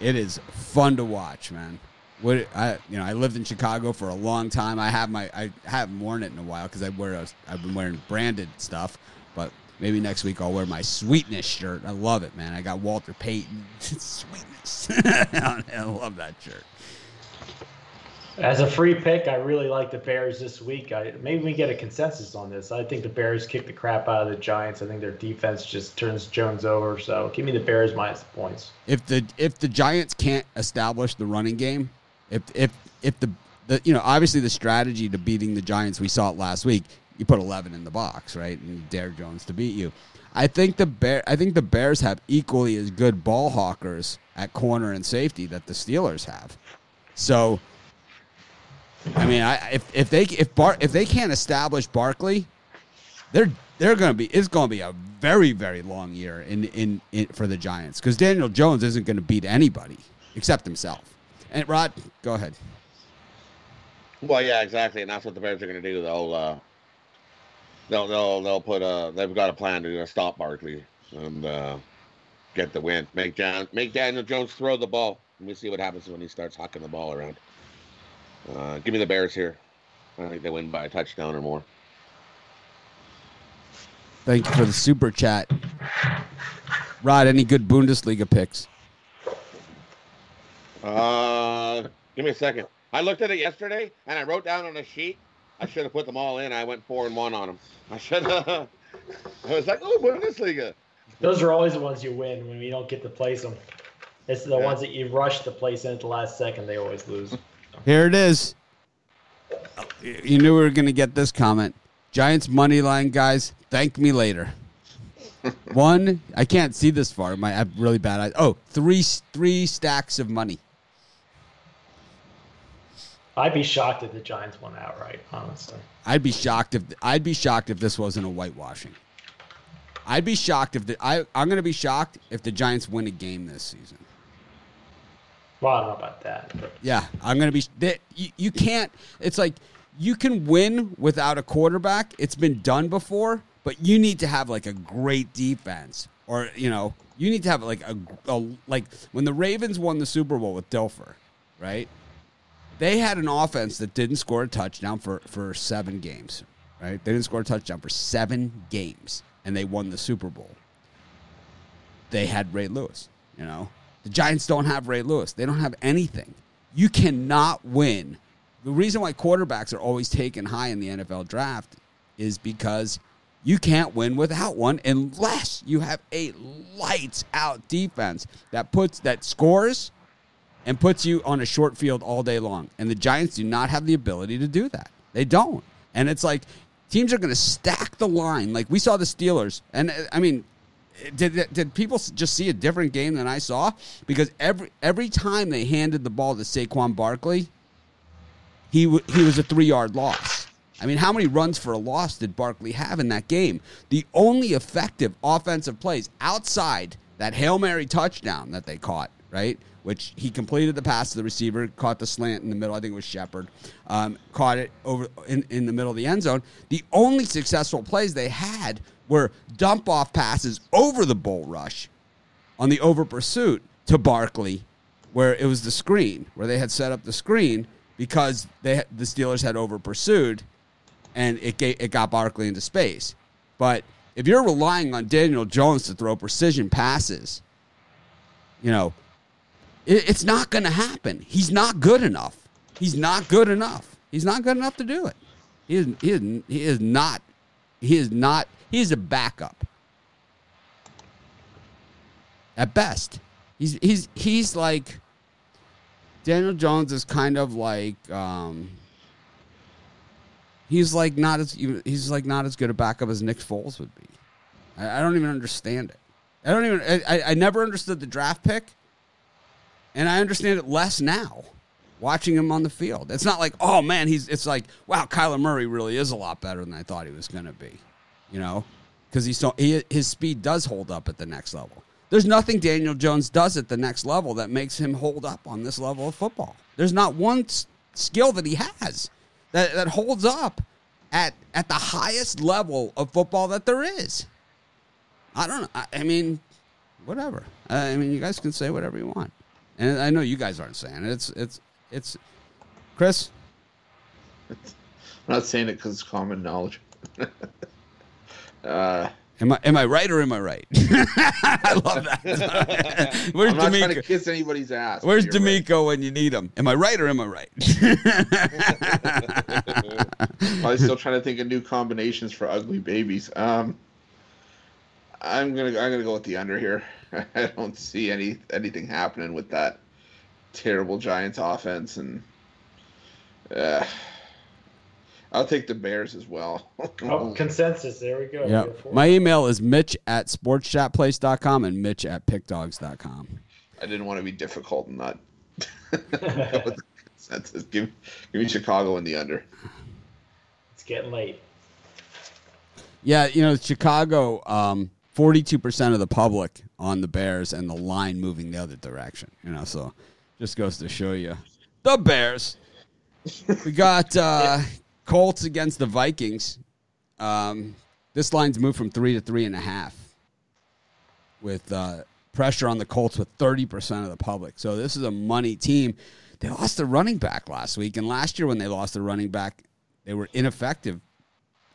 it is fun to watch, man. What I you know, I lived in Chicago for a long time. I have my I haven't worn it in a while because I wear a, I've been wearing branded stuff, but Maybe next week I'll wear my sweetness shirt. I love it, man. I got Walter Payton. sweetness. I love that shirt. As a free pick, I really like the Bears this week. I, maybe we get a consensus on this. I think the Bears kick the crap out of the Giants. I think their defense just turns Jones over. So give me the Bears minus the points. If the if the Giants can't establish the running game, if if if the the you know obviously the strategy to beating the Giants we saw it last week you put 11 in the box, right? And dare Jones to beat you. I think the bear I think the Bears have equally as good ball hawkers at corner and safety that the Steelers have. So I mean, I if if they if Bar if they can't establish Barkley, they're they're going to be it's going to be a very very long year in in, in for the Giants cuz Daniel Jones isn't going to beat anybody except himself. And Rod, go ahead. Well, yeah, exactly, and that's what the Bears are going to do. They'll uh, they'll they'll they'll put a they've got a plan to stop Barkley and uh, get the win. Make Jan, make Daniel Jones throw the ball. Let me see what happens when he starts hucking the ball around. Uh, give me the Bears here. I think they win by a touchdown or more. Thank you for the super chat. Rod, any good Bundesliga picks? Uh, give me a second. I looked at it yesterday and I wrote down on a sheet I should have put them all in. I went four and one on them. I should have. I was like, oh, Bundesliga. Those are always the ones you win when you don't get to place them. It's the yeah. ones that you rush to place in at the last second. They always lose. Here it is. You knew we were going to get this comment. Giants money line guys. Thank me later. One, I can't see this far. My I have really bad eyes. Oh, three, three stacks of money. I'd be shocked if the Giants won outright. Honestly, I'd be shocked if I'd be shocked if this wasn't a whitewashing. I'd be shocked if the I I'm going to be shocked if the Giants win a game this season. Well, I don't know about that. But. Yeah, I'm going to be. They, you, you can't. It's like you can win without a quarterback. It's been done before, but you need to have like a great defense, or you know, you need to have like a, a like when the Ravens won the Super Bowl with Dilfer, right? They had an offense that didn't score a touchdown for, for seven games, right? They didn't score a touchdown for seven games, and they won the Super Bowl. They had Ray Lewis, you know? The Giants don't have Ray Lewis. They don't have anything. You cannot win. The reason why quarterbacks are always taken high in the NFL draft is because you can't win without one unless you have a lights out defense that puts that scores and puts you on a short field all day long. And the Giants do not have the ability to do that. They don't. And it's like Teams are going to stack the line like we saw the Steelers. And uh, I mean, did did people just see a different game than I saw? Because every every time they handed the ball to Saquon Barkley, he w- he was a three yard loss. I mean, how many runs for a loss did Barkley have in that game? The only effective offensive plays outside that Hail Mary touchdown that they caught, right? Which he completed the pass to the receiver, caught the slant in the middle. I think it was Shepard, um, caught it over in, in the middle of the end zone. The only successful plays they had were dump off passes over the bull rush on the over pursuit to Barkley, where it was the screen, where they had set up the screen because they the Steelers had over pursued, and it gave, it got Barkley into space. But if you're relying on Daniel Jones to throw precision passes, you know, it's not going to happen. He's not good enough. He's not good enough. He's not good enough to do it. He is, he is, he is not. He is not. He is a backup. At best, he's he's he's like Daniel Jones is kind of like um, he's like not as he's like not as good a backup as Nick Foles would be. I, I don't even understand it. I don't even. I, I never understood the draft pick, and I understand it less now. Watching him on the field, it's not like oh man, he's. It's like wow, Kyler Murray really is a lot better than I thought he was going to be. You know, because he's so he, his speed does hold up at the next level. There's nothing Daniel Jones does at the next level that makes him hold up on this level of football. There's not one s- skill that he has that, that holds up at at the highest level of football that there is. I don't know. I, I mean, whatever. I mean, you guys can say whatever you want, and I know you guys aren't saying it. It's it's it's Chris. I'm not saying it because it's common knowledge. uh, Am I am I right or am I right? I love that. Where's I'm not trying to D'Amico? kiss anybody's ass. Where's you're right. D'Amico when you need him? Am I right or am I right? I'm still trying to think of new combinations for ugly babies. Um, I'm gonna I'm gonna go with the under here. I don't see any anything happening with that terrible Giants offense, and uh, I'll take the Bears as well. Oh, consensus. There we go. yeah. Go for it. My email is mitch at sportschatplace.com and mitch at pickdawgs.com. I didn't want to be difficult and not go with the consensus. Give give me Chicago in the under. it's getting late. Yeah, you know, Chicago, um, 42% of the public on the Bears and the line moving the other direction. You know, so just goes to show you. The Bears. We got uh, Colts against the Vikings. Um, this line's moved from three to three and a half with uh, pressure on the Colts with 30% of the public. So this is a money team. They lost their running back last week. And last year, when they lost their running back, they were ineffective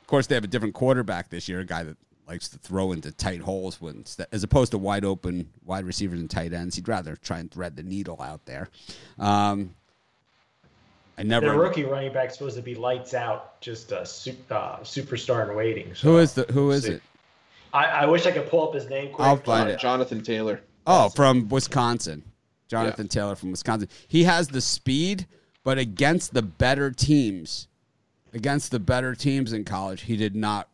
of course, they have a different quarterback this year, a guy that likes to throw into tight holes when, as opposed to wide open wide receivers and tight ends. He'd rather try and thread the needle out there. Um, I never. Their rookie running back supposed to be lights out, just a su- uh, superstar in waiting. So who is the who is see. it? I, I wish I could pull up his name. Quick. I'll find it. Jonathan Taylor. Oh, from Wisconsin, Jonathan Taylor from Wisconsin. He has the speed, but against the better teams, against the better teams in college, he did not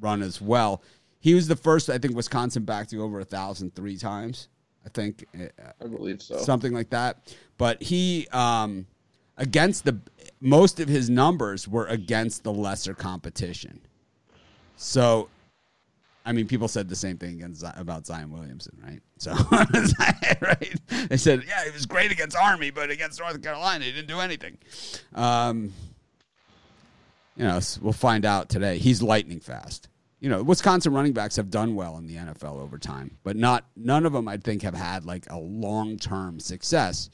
run as well. He was the first, I think, Wisconsin back to go over a thousand three times. I think uh, I believe so. something like that. But he um, against the most of his numbers were against the lesser competition. So, I mean, people said the same thing against, about Zion Williamson, right? So, right? They said, yeah, he was great against Army, but against North Carolina, he didn't do anything. Um, you know, we'll find out today. He's lightning fast. You know, Wisconsin running backs have done well in the NFL over time, but not none of them I think have had like a long term success.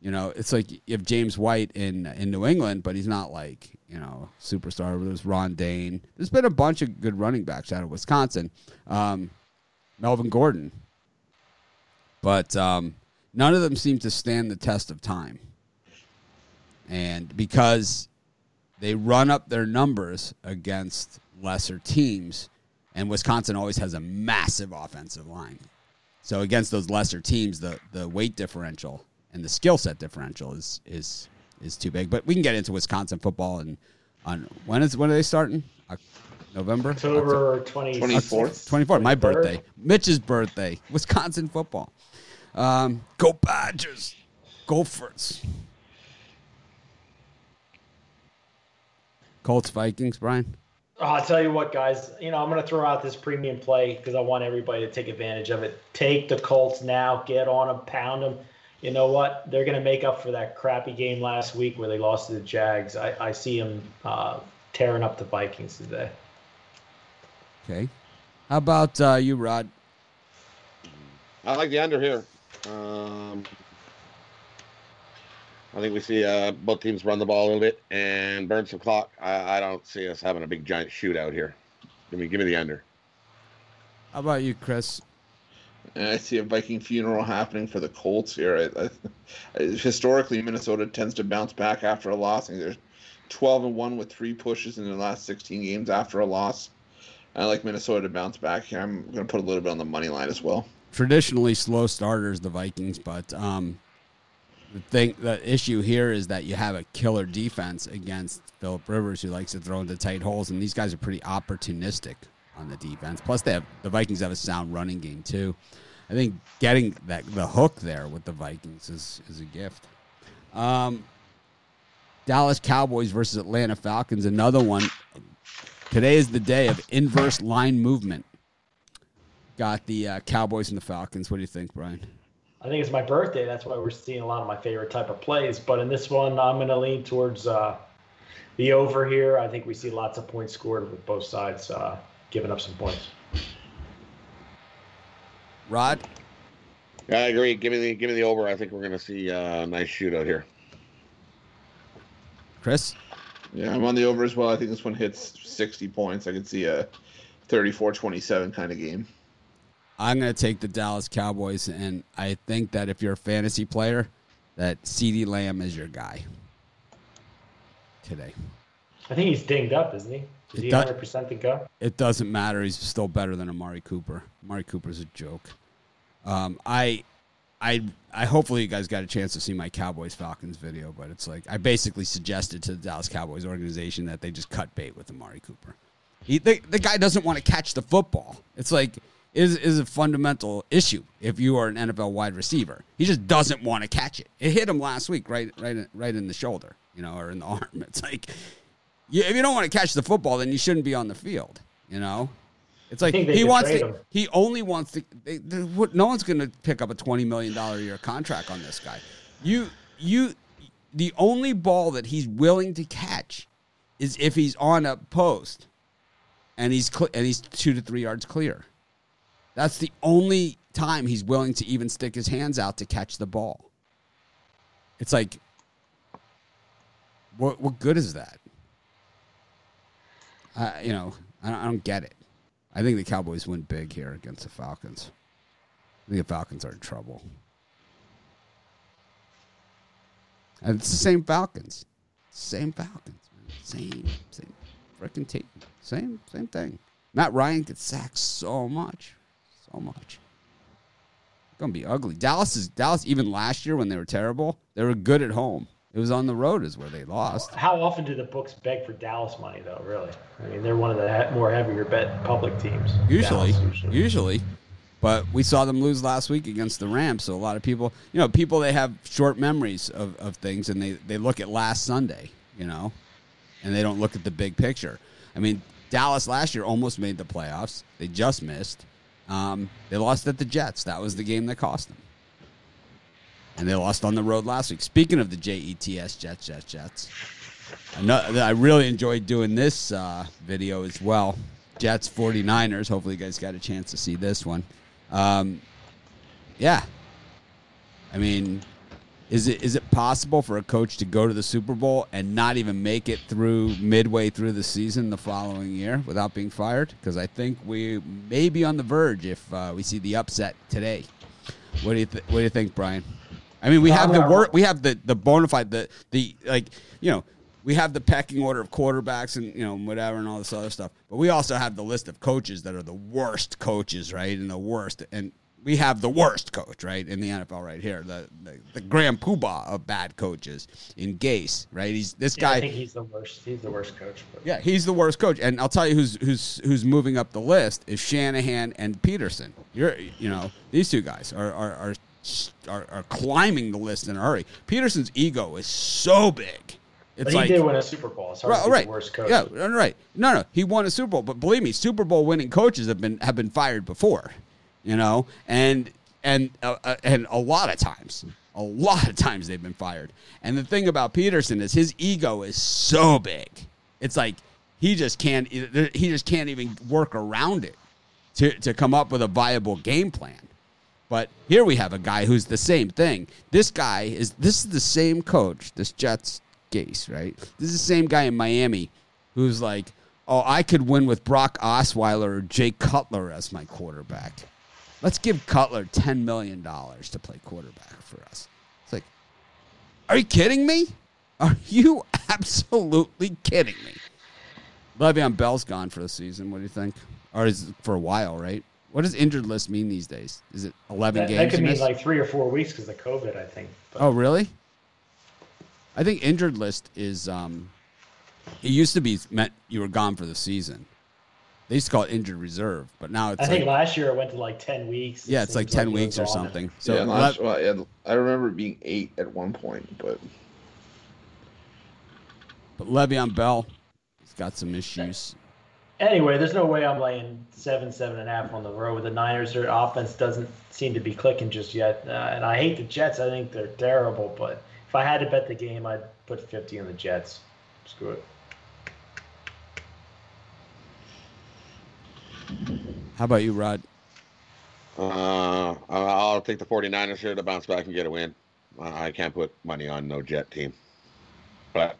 You know, it's like you have James White in in New England, but he's not like you know superstar. There's Ron Dayne. There's been a bunch of good running backs out of Wisconsin. Um, Melvin Gordon, but um, none of them seem to stand the test of time. And because they run up their numbers against lesser teams, and Wisconsin always has a massive offensive line. So against those lesser teams, the the weight differential and the skill set differential is is is too big. But we can get into Wisconsin football and on when is when are they starting? November? October 24th. 24th, my birthday. Mitch's birthday. Wisconsin football. Um, go Badgers. Gophers. Colts Vikings, Brian. Oh, I'll tell you what, guys. You know, I'm going to throw out this premium play because I want everybody to take advantage of it. Take the Colts now. Get on them. Pound them. You know what? They're going to make up for that crappy game last week where they lost to the Jags. I, I see them uh, tearing up the Vikings today. Okay. How about uh, you, Rod? I like the under here. Um, I think we see uh, both teams run the ball a little bit and burn some clock. I, I don't see us having a big giant shootout here. Give me, give me the under. How about you, Chris? And I see a Viking funeral happening for the Colts here. I, I, historically, Minnesota tends to bounce back after a loss. I think they're 12 and 1 with three pushes in their last 16 games after a loss. I like Minnesota to bounce back here. I'm going to put a little bit on the money line as well. Traditionally slow starters, the Vikings, but um, the thing, the issue here is that you have a killer defense against Philip Rivers, who likes to throw into tight holes, and these guys are pretty opportunistic on the defense. Plus, they have the Vikings have a sound running game too. I think getting that the hook there with the Vikings is is a gift. Um, Dallas Cowboys versus Atlanta Falcons, another one. Today is the day of inverse line movement. Got the uh, Cowboys and the Falcons. What do you think, Brian? I think it's my birthday. That's why we're seeing a lot of my favorite type of plays. But in this one, I'm going to lean towards uh, the over here. I think we see lots of points scored with both sides uh, giving up some points. Rod? I agree. Give me the give me the over. I think we're going to see uh, a nice shootout here. Chris? Yeah, I'm on the over as well. I think this one hits 60 points. I could see a 34 27 kind of game. I'm going to take the Dallas Cowboys, and I think that if you're a fantasy player, that CeeDee Lamb is your guy today. I think he's dinged up, isn't he? Is It he does- 100% to go? It doesn't matter. He's still better than Amari Cooper. Amari Cooper's a joke. Um, I, I, I. Hopefully, you guys got a chance to see my Cowboys Falcons video, but it's like I basically suggested to the Dallas Cowboys organization that they just cut bait with Amari Cooper. He, the, the guy doesn't want to catch the football. It's like is is a fundamental issue if you are an NFL wide receiver. He just doesn't want to catch it. It hit him last week, right, right, in- right in the shoulder, you know, or in the arm. It's like, you, if you don't want to catch the football, then you shouldn't be on the field. You know, it's like he wants to. him. He only wants to. They, they, what- no one's going to pick up a twenty million dollar a year contract on this guy. You, you, the only ball that he's willing to catch is if he's on a post, and he's cl- and he's two to three yards clear. That's the only time he's willing to even stick his hands out to catch the ball. It's like, what what good is that? I you know, I don't, I don't get it. I think the Cowboys win big here against the Falcons. I think the Falcons are in trouble. And it's the same Falcons. Same Falcons. Same, same freaking team. Same, same thing. Matt Ryan gets sacked so much. So much. Gonna be ugly. Dallas is Dallas even last year when they were terrible, they were good at home. It was on the road is where they lost. How often do the books beg for Dallas money, though, really? I mean, they're one of the more heavier bet public teams. Usually, Dallas, usually. But we saw them lose last week against the Rams. So a lot of people, you know, people they have short memories of, of things and they, they look at last Sunday, you know, and they don't look at the big picture. I mean, Dallas last year almost made the playoffs. They just missed. Um, they lost at the Jets. That was the game that cost them. And they lost on the road last week. Speaking of the JETS Jets, Jets, Jets, I, really enjoyed doing this uh, video as well. Jets 49ers. Hopefully, you guys got a chance to see this one. Um, yeah. I mean, is it is it possible for a coach to go to the Super Bowl and not even make it through midway through the season the following year without being fired? Because I think we may be on the verge if uh, we see the upset today. What do you th- What do you think, Brian? I mean, we have the work. We have the the bona fide the the like you know we have the pecking order of quarterbacks and you know whatever and all this other stuff. But we also have the list of coaches that are the worst coaches, right? And the worst. And we have the worst coach, right, in the NFL right here, the the, the grand poobah of bad coaches in Gase, right? He's this Yeah, guy. I think he's the worst. He's the worst coach. But Yeah, he's the worst coach, and I'll tell you who's who's who's moving up the list is Shanahan and Pederson. You're, you know, these two guys are are are, are, are climbing the list in a hurry. Pederson's ego is so big. It's But he like did win a Super Bowl. It's right, right, the worst coach. yeah, right. No, no, he won a Super Bowl, but believe me, Super Bowl winning coaches have been have been fired before, you know, and and uh, uh, and a lot of times, a lot of times they've been fired. And the thing about Pederson is his ego is so big. It's like he just can't he just can't even work around it to to come up with a viable game plan. But here we have a guy who's the same thing. This guy is this is the same coach, this Jets Gase, right? This is the same guy in Miami who's like, "Oh, I could win with Brock Osweiler or Jay Cutler as my quarterback. Let's give Cutler ten million dollars to play quarterback for us." It's like, are you kidding me? Are you absolutely kidding me? Le'Veon Bell's gone for the season. What do you think? Or is for a while, right? What does injured list mean these days? Is it eleven That, games? that could mean missed? like three or four weeks because of COVID, I think. But Oh, really? I think injured list is. Um, it used to be meant you were gone for the season. They used to call it injured reserve, but now it's I think last year it went to like ten weeks. yeah, It it's like ten he weeks or something. So yeah, Le- last, well, yeah, I remember it being eight at one point, but but Le'Veon Bell, he's got some issues. Anyway, there's no way I'm laying seven, seven and a half on the road with the Niners. Their offense doesn't seem to be clicking just yet, uh, and I hate the Jets. I think they're terrible. But if I had to bet the game, I'd put fifty on the Jets. Screw it. How about you, Rod? Uh, I'll take the 49ers here to bounce back and get a win. Uh, I can't put money on no Jet team. But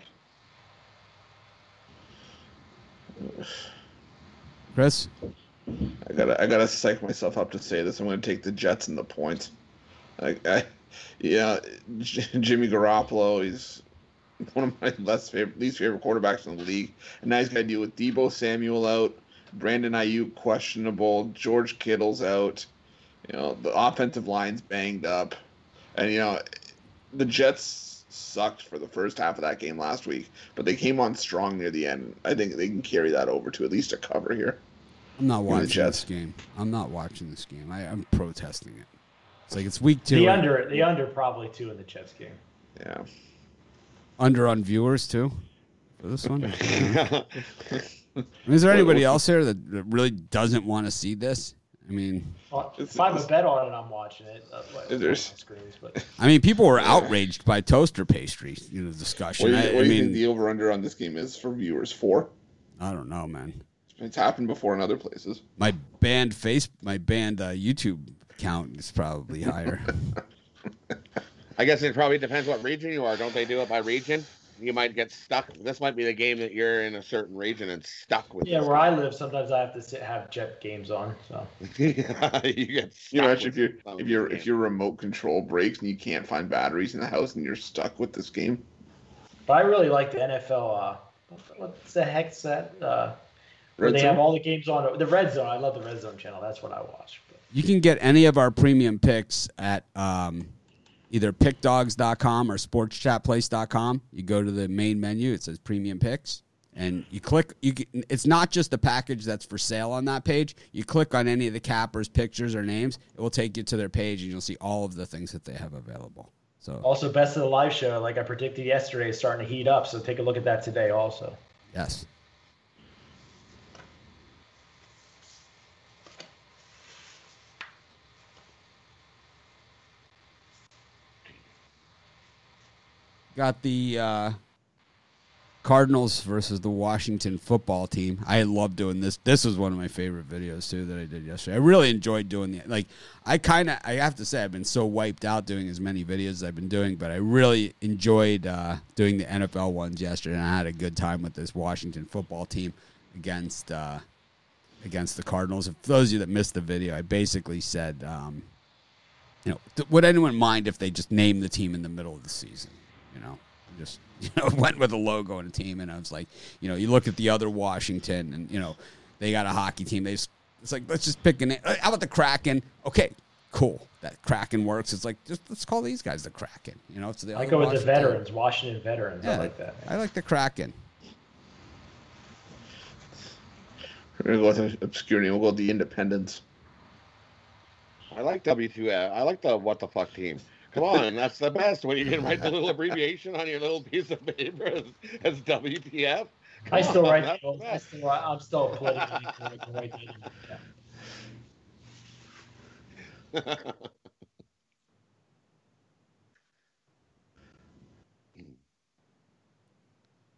Chris? I gotta I gotta psych myself up to say this. I'm gonna take the Jets and the points. I, I yeah, J- Jimmy Garoppolo. He's one of my less favorite, least favorite quarterbacks in the league, and now he's got to deal with Deebo Samuel out, Brandon Aiyuk questionable, George Kittle's out. You know the offensive line's banged up, and you know the Jets sucked for the first half of that game last week, but they came on strong near the end. I think they can carry that over to at least a cover here. I'm not the watching Jets. this game. I'm not watching this game. I, I'm protesting it. It's like it's week two. The under, the under probably two in the Jets game. Yeah. under on viewers too for this one. I mean, is there anybody else here that, that really doesn't want to see this? I mean, Well, if I have a bet on it, I'm watching it. Like, There's- screens, but I mean, people were outraged by toaster pastry. You know, discussion. What do you, I, what I do you think mean, the over under on this game is for viewers? Four. I don't know, man. It's happened before in other places. My band face, my band uh, YouTube count is probably higher. I guess it probably depends what region you are. Don't they do it by region? You might get stuck. This might be the game that you're in a certain region and stuck with. yeah, this where I live, sometimes I have to sit, have Jet games on. So you get stuck You know, actually, if you if your if your remote control breaks and you can't find batteries in the house and you're stuck with this game, But I really like the NFL. Uh, what's the heck's that? Uh, where Red they Zone? have all the games on the Red Zone. I love the Red Zone channel. That's what I watch. But you can get any of our premium picks at um, either pickdawgs.com or sportschatplace.com. You go to the main menu, it says premium picks, and you click. You can, it's not just the package that's for sale on that page. You click on any of the cappers' pictures or names, it will take you to their page, and you'll see all of the things that they have available. So also, best of the live show, like I predicted yesterday, is starting to heat up. So take a look at that today. Also, yes. Got the uh, Cardinals versus the Washington football team. I love doing this. This was one of my favorite videos too that I did yesterday. I really enjoyed doing the like. I kind of I have to say I've been so wiped out doing as many videos as I've been doing, but I really enjoyed uh, doing the NFL ones yesterday. And I had a good time with this Washington football team against uh, against the Cardinals. For those of you that missed the video, I basically said, um, you know, would anyone mind if they just named the team in the middle of the season? You know, just you know went with a logo and a team, and I was like, you know, you look at the other Washington, and you know, they got a hockey team. They just, it's like let's just pick a name. How about the Kraken? Okay, cool. That Kraken works. It's like just let's call these guys the Kraken. You know, it's the I other go with the Washington. veterans, Washington veterans. I like that. I like the Kraken. We're gonna go with obscurity. We'll go with the Independents. I like W2F. I like the what the fuck team. Come on, that's the best when you can write the little abbreviation on your little piece of paper as, as WTF. I still on, write. that's the I still, I'm still politically correct. I write that in. Yeah.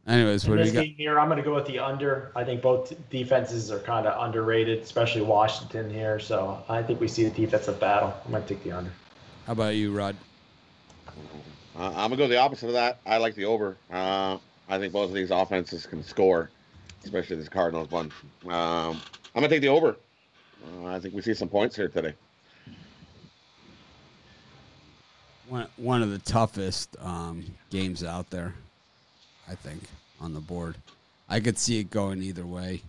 Anyways, In what do this you got? here, I'm going to go with the under. I think both defenses are kind of underrated, especially Washington here. So I think we see the defensive battle. I'm going to take the under. How about you, Rod? Uh, I'm gonna go the opposite of that. I like the over. Uh, I think both of these offenses can score, especially this Cardinals one. Um, I'm gonna take the over. Uh, I think we see some points here today. One one of the toughest um, games out there, I think, on the board. I could see it going either way.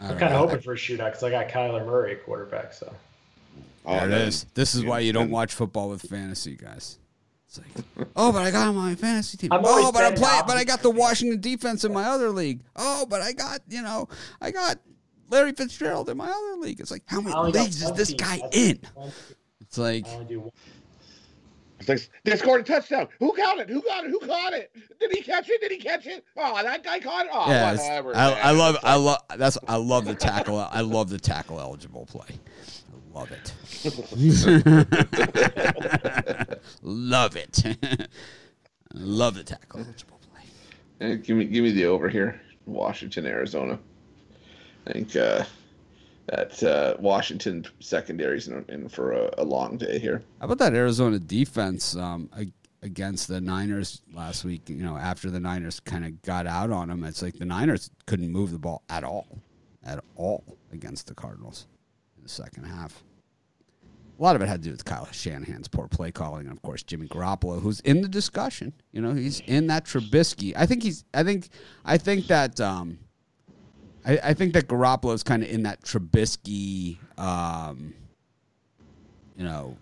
I I'm kind of know. hoping for a shootout because I got Kyler Murray at quarterback. So There oh, it man. is. This is why you don't watch football with fantasy, guys. It's like, oh, but I got him on my fantasy team. I'm Oh, but I'm betting playing. on- But I got the Washington defense in my other league. Oh, but I got you know, I got Larry Fitzgerald in my other league. It's like, how many leagues is this guy in? It's like, I only do one. It's like, They scored a touchdown. Who got it? Who got it? Who caught it? Did he catch it? Did he catch it? Oh, that guy caught it. Oh, yeah, whatever. I. I love, I love. That's I love the tackle. I love the tackle eligible play. Love it. love it. love the tackle eligible play. Give me, give me the over here. Washington, Arizona. I think uh, that uh, Washington secondary's in, in for a, a long day here. How about that Arizona defense um, against the Niners last week? You know, after the Niners kind of got out on them, it's like the Niners couldn't move the ball at all, at all against the Cardinals in the second half. A lot of it had to do with Kyle Shanahan's poor play calling, and of course Jimmy Garoppolo, who's in the discussion. You know, he's in that Trubisky. I think he's. I think. I think that. Um, I, I think that Garoppolo is kind of in that Trubisky. Um, you know,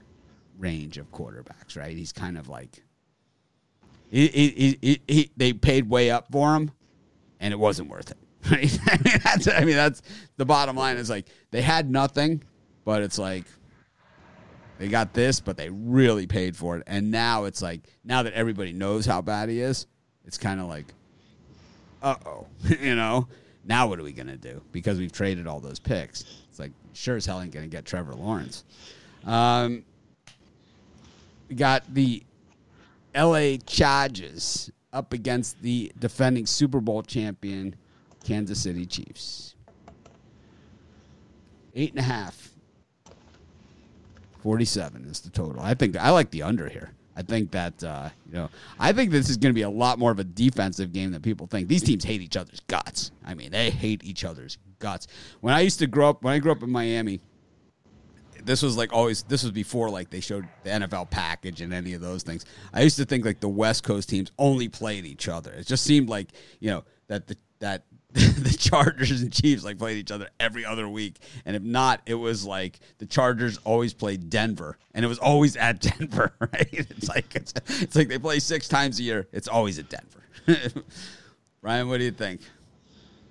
range of quarterbacks, right? He's kind of like he, he, he, he, he- they paid way up for him, and it wasn't worth it. I mean, that's I mean that's the bottom line. Is like they had nothing, but it's like they got this, but they really paid for it, and now it's like now that everybody knows how bad he is, it's kind of like, uh oh, you know. Now what are we gonna do? Because we've traded all those picks. It's like sure as hell ain't gonna get Trevor Lawrence. Um, we got the LA Chargers up against the defending Super Bowl champion Kansas City Chiefs. Eight and a half. 47 is the total. I think I like the under here. I think that uh, you know, I think this is going to be a lot more of a defensive game than people think. These teams hate each other's guts. I mean, they hate each other's guts. When I used to grow up, when I grew up in Miami, this was like always this was before like they showed the NFL package and any of those things. I used to think like the West Coast teams only played each other. It just seemed like, you know, that the that the Chargers and Chiefs like played each other every other week. And if not, it was like the Chargers always played Denver and it was always at Denver, right? It's like it's, it's like they play six times a year. It's always at Denver. Ryan, what do you think?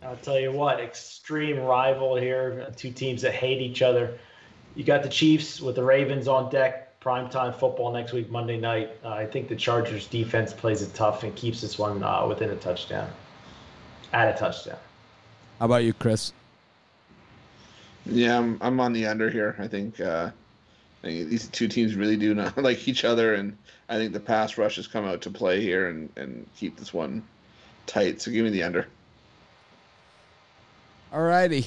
I'll tell you what, extreme rival here. Two teams that hate each other. You got the Chiefs with the Ravens on deck. Primetime football next week, Monday night. Uh, I think the Chargers defense plays it tough and keeps this one uh, within a touchdown, at a touchdown. How about you, Chris? Yeah, I'm, I'm on the under here. I think, uh, I think these two teams really do not like each other, and I think the pass rush has come out to play here and, and keep this one tight. So give me the under. All righty.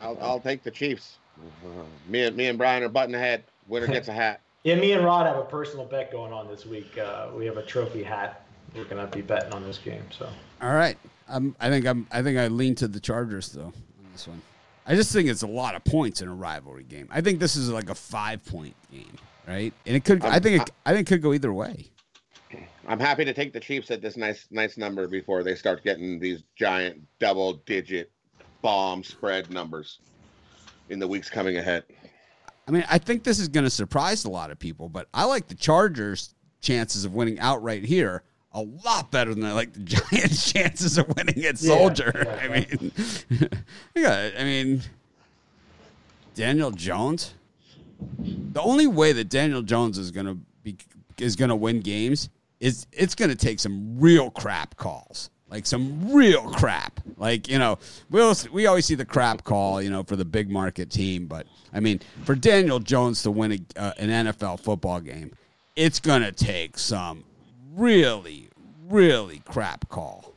I'll, I'll take the Chiefs. Uh, me and me and Brian are butting ahead. Winner gets a hat. Yeah, me and Rod have a personal bet going on this week. Uh, we have a trophy hat. We're gonna be betting on this game. So All right. I'm, I think I'm. I think I lean to the Chargers though on this one. I just think it's a lot of points in a rivalry game. I think this is like a five point game, right? And it could. I think. It, I think it could go either way. I'm happy to take the Chiefs at this nice nice number before they start getting these giant double digit bomb spread numbers. in the weeks coming ahead. I mean, I think this is going to surprise a lot of people, but I like the Chargers' chances of winning outright here a lot better than I like the Giants' chances of winning at Soldier. Yeah, yeah, I mean, yeah, I mean, Daniel Jones. The only way that Daniel Jones is going to be is to win games is it's going to take some real crap calls. Like some real crap. Like, you know, we always, we always see the crap call, you know, for the big market team, but I mean, for Daniel Jones to win a, uh, an NFL football game, it's going to take some really really crap call.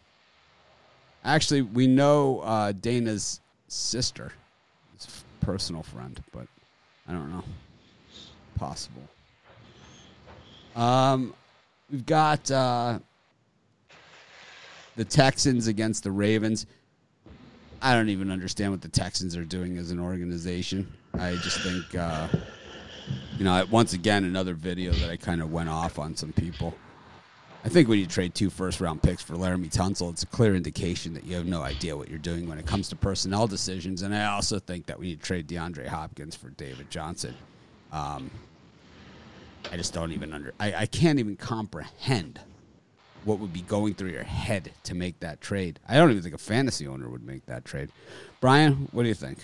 Actually, we know uh, Dana's sister, his personal friend, but I don't know. Possible. Um, we've got uh, the Texans against the Ravens. I don't even understand what the Texans are doing as an organization. I just think, uh, you know, once again, another video that I kind of went off on some people. I think when you trade two first round picks for Laremy Tunsil, it's a clear indication that you have no idea what you're doing when it comes to personnel decisions. And I also think that when you trade DeAndre Hopkins for David Johnson, um, I just don't even under. I, I can't even comprehend what would be going through your head to make that trade. I don't even think a fantasy owner would make that trade. Brian, what do you think?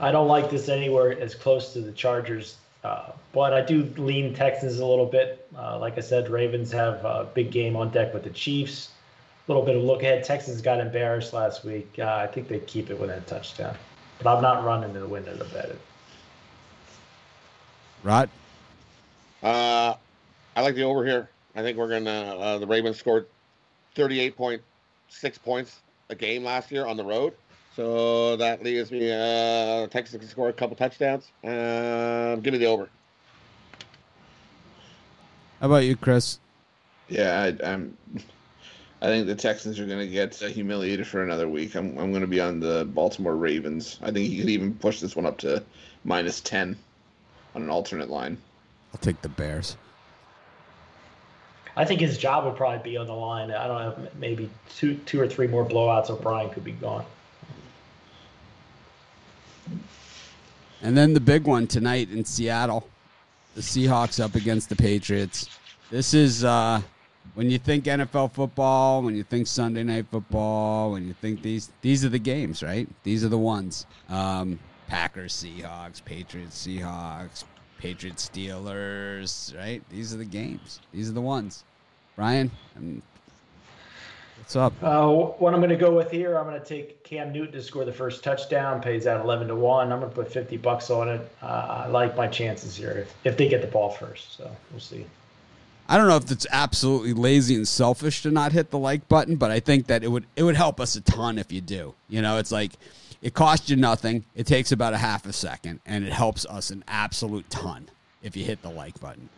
I don't like this anywhere as close to the Chargers, uh, but I do lean Texans a little bit. Uh, like I said, Ravens have a big game on deck with the Chiefs. A little bit of look ahead. Texans got embarrassed last week. Uh, I think they keep it within a touchdown, but I'm not running to the window to bet it. Right. Uh, I like the over here. I think we're gonna. Uh, the Ravens scored thirty-eight point six points a game last year on the road, so that leaves me. Uh, Texas can score a couple touchdowns. Uh, give me the over. How about you, Chris? Yeah, I, I'm. I think the Texans are going to get uh, humiliated for another week. I'm, I'm going to be on the Baltimore Ravens. I think you could even push this one up to minus 10 on an alternate line. I'll take the Bears. I think his job would probably be on the line. I don't know, maybe two, two or three more blowouts, O'Brien could be gone. And then the big one tonight in Seattle, the Seahawks up against the Patriots. This is uh, when you think NFL football, when you think Sunday night football, when you think these these are the games, right? These are the ones. Um, Packers, Seahawks, Patriots, Seahawks, Patriots, Steelers, right? These are the games. These are the ones. Brian, um, what's up? Uh, what I'm going to go with here, I'm going to take Cam Newton to score the first touchdown. Pays out 11 to one. I'm going to put 50 bucks on it. Uh, I like my chances here if, if they get the ball first. So we'll see. I don't know if it's absolutely lazy and selfish to not hit the like button, but I think that it would it would help us a ton if you do. You know, it's like it costs you nothing. It takes about a half a second, and it helps us an absolute ton if you hit the like button.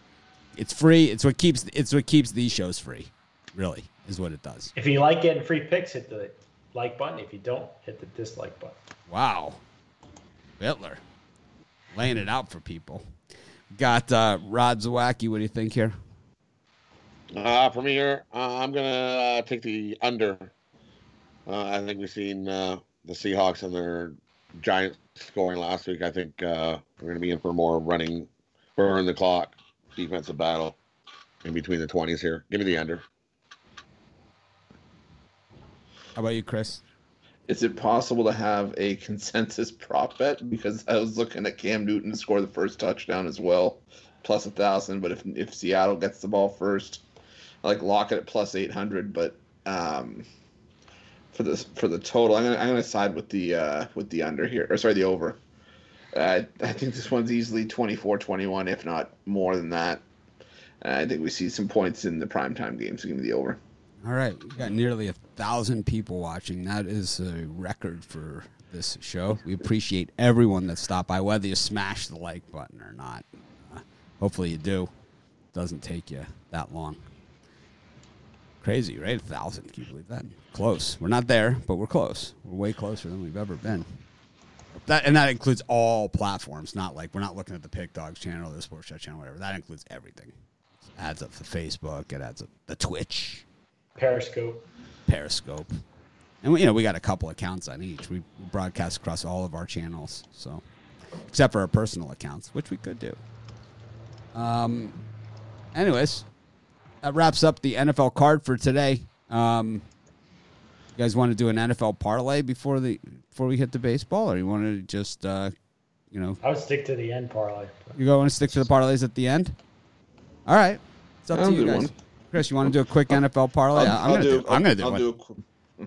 It's free. It's what keeps it's what keeps these shows free. Really, is what it does. If you like getting free picks, hit the like button. If you don't, hit the dislike button. Wow, Bitler laying it out for people. Got uh, Rod Zawacki. What do you think here? Uh, for me here, uh, I'm gonna uh, take the under. Uh, I think we've seen uh, the Seahawks and their Giants scoring last week. I think uh, we're gonna be in for more running, burn the clock, defensive battle in between the twenties here. Give me the under. How about you, Chris? Is it possible to have a consensus prop bet? Because I was looking at Cam Newton to score the first touchdown as well, plus a thousand. But if if Seattle gets the ball first, I like lock it at plus eight hundred. But um, for the for the total, I'm gonna I'm gonna side with the uh, with the under here, or sorry, the over. Uh, I think this one's easily 24-21, if not more than that. Uh, I think we see some points in the primetime games. So give me the over. All right, we got nearly a thousand people watching. That is a record for this show. We appreciate everyone that stopped by, whether you smash the like button or not. Uh, hopefully you do. It Doesn't take you that long. Crazy, right? A thousand. Can you believe that? Close. We're not there, but we're close. We're way closer than we've ever been. That and that includes all platforms. Not like we're not looking at the Pick Dawgs channel, the Sports Chat channel, whatever. That includes everything. It adds up to Facebook. It adds up the Twitch. Periscope. Periscope. and we, you know we got a couple accounts on each. We broadcast across all of our channels, so except for our personal accounts, which we could do. Um, anyways, that wraps up the NFL card for today. Um, you guys want to do an NFL parlay before the before we hit the baseball, or you want to just uh, you know I would stick to the end parlay. you go want to stick to the parlays at the end? All right, it's up I'll to you guys. one. Chris, you want to do a quick NFL parlay? I'll, I'm I'll gonna do. I'm gonna do I'll one. do a,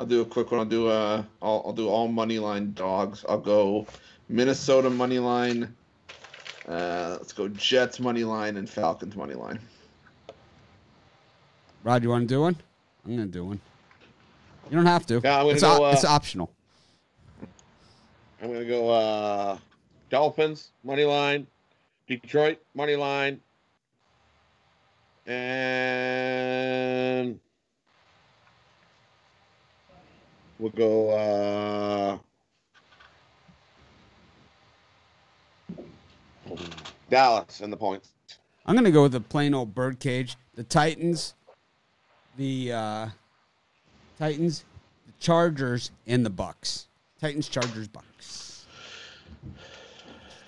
I'll do a quick one. I'll do uh I'll, I'll do all money line dogs. I'll go Minnesota money line. Uh, let's go Jets money line and Falcons money line. Rod, you want to do one? I'm gonna do one. You don't have to. Gonna it's, go, op- uh, it's optional. I'm gonna go uh, Dolphins money line, Detroit money line, and we'll go uh, Dallas and the points. I'm gonna go with the plain old birdcage. The Titans, the uh, Titans, the Chargers, and the Bucs. Titans, Chargers, Bucs.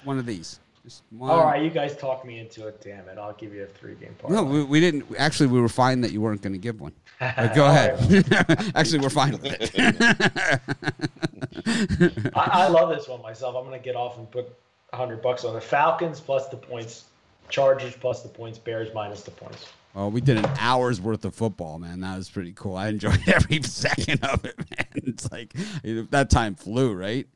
One of these. Just. All right, you guys talk me into it. Damn it! I'll give you a three game parlay. No, we, we didn't. Actually, we were fine that you weren't going to give one. But go ahead. actually, we're fine with it. I, I love this one myself. I'm gonna get off and put hundred bucks on the Falcons plus the points, Chargers plus the points, Bears minus the points. well, we did an hour's worth of football, man. That was pretty cool. I enjoyed every second of it, man. It's like that time flew, right?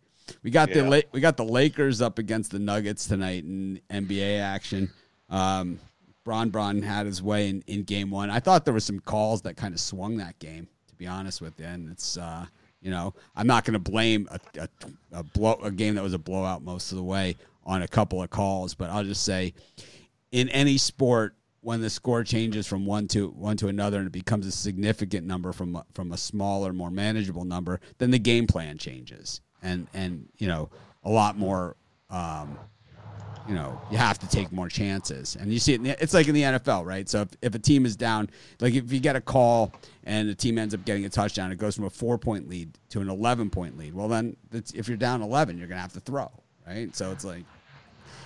We got the Yeah. La- we got the Lakers up against the Nuggets tonight in NBA action. Um, Bron Bron had his way in, in game one. I thought there were some calls that kind of swung that game, to be honest with you. And it's uh, you know, I'm not going to blame a, a, a blow a game that was a blowout most of the way on a couple of calls, but I'll just say, in any sport, when the score changes from one to one to another and it becomes a significant number from from a smaller, more manageable number, then the game plan changes, and and you know a lot more. Um, you know, you have to take more chances. And you see it, the, it's like in the NFL, right? So if, if a team is down, like if you get a call and the team ends up getting a touchdown, it goes from a four point lead to an 11 point lead. Well, then if you're down 11, you're to have to throw, right? So it's like,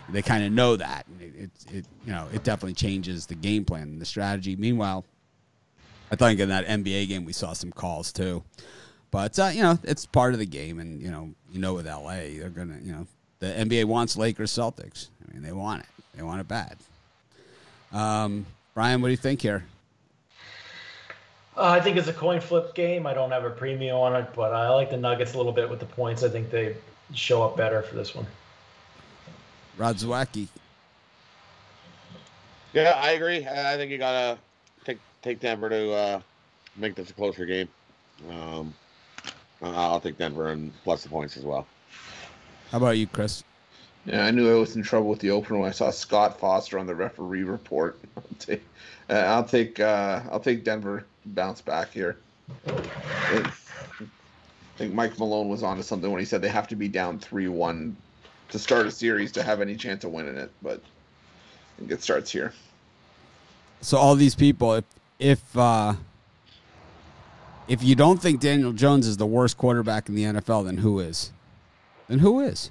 they kind of know that. It, it, it, you know, it definitely changes the game plan and the strategy. Meanwhile, I think in that NBA game we saw some calls too, but uh, you know it's part of the game, and you know you know with LA they're gonna you know the NBA wants Lakers Celtics. I mean they want it, they want it bad. Um, Brian, what do you think here? Uh, I think it's a coin flip game. I don't have a premium on it, but I like the Nuggets a little bit with the points. I think they show up better for this one. Rod Zwacky. Yeah, I agree. I I think you gotta take take Denver to uh, make this a closer game. Um, I'll take Denver and plus the points as well. How about you, Chris? Yeah, I knew I was in trouble with the opener when I saw Scott Foster on the referee report. I'll take, uh, I'll take, uh, I'll take Denver bounce back here. I think Mike Malone was onto something when he said they have to be down three-one to start a series to have any chance of winning it. But I think it starts here. So all these people, if if uh, if you don't think Daniel Jones is the worst quarterback in the NFL, then who is? Then who is?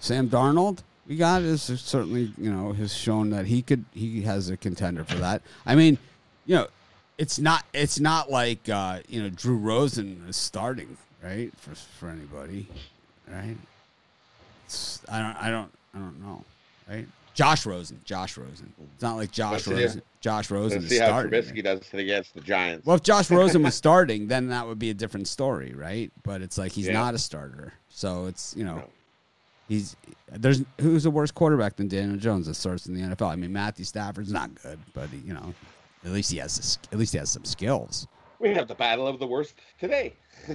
Sam Darnold. We got is certainly you know has shown that he could he has a contender for that. I mean, you know, it's not it's not like uh, you know Drew Rosen is starting right for for anybody, right? It's, I don't I don't I don't know, right? Josh Rosen, Josh Rosen. It's not like Josh Let's see- Rosen. Josh Rosen Let's is see how starting. Trubisky does against the Giants. Well, if Josh Rosen was starting, then that would be a different story, right? But it's like he's Yeah. not a starter, so it's you know No. he's there's who's a worse quarterback than Daniel Jones that starts in the NFL. I mean, Matthew Stafford's not good, but he, you know at least he has at least he has some skills. we have the battle of the worst today.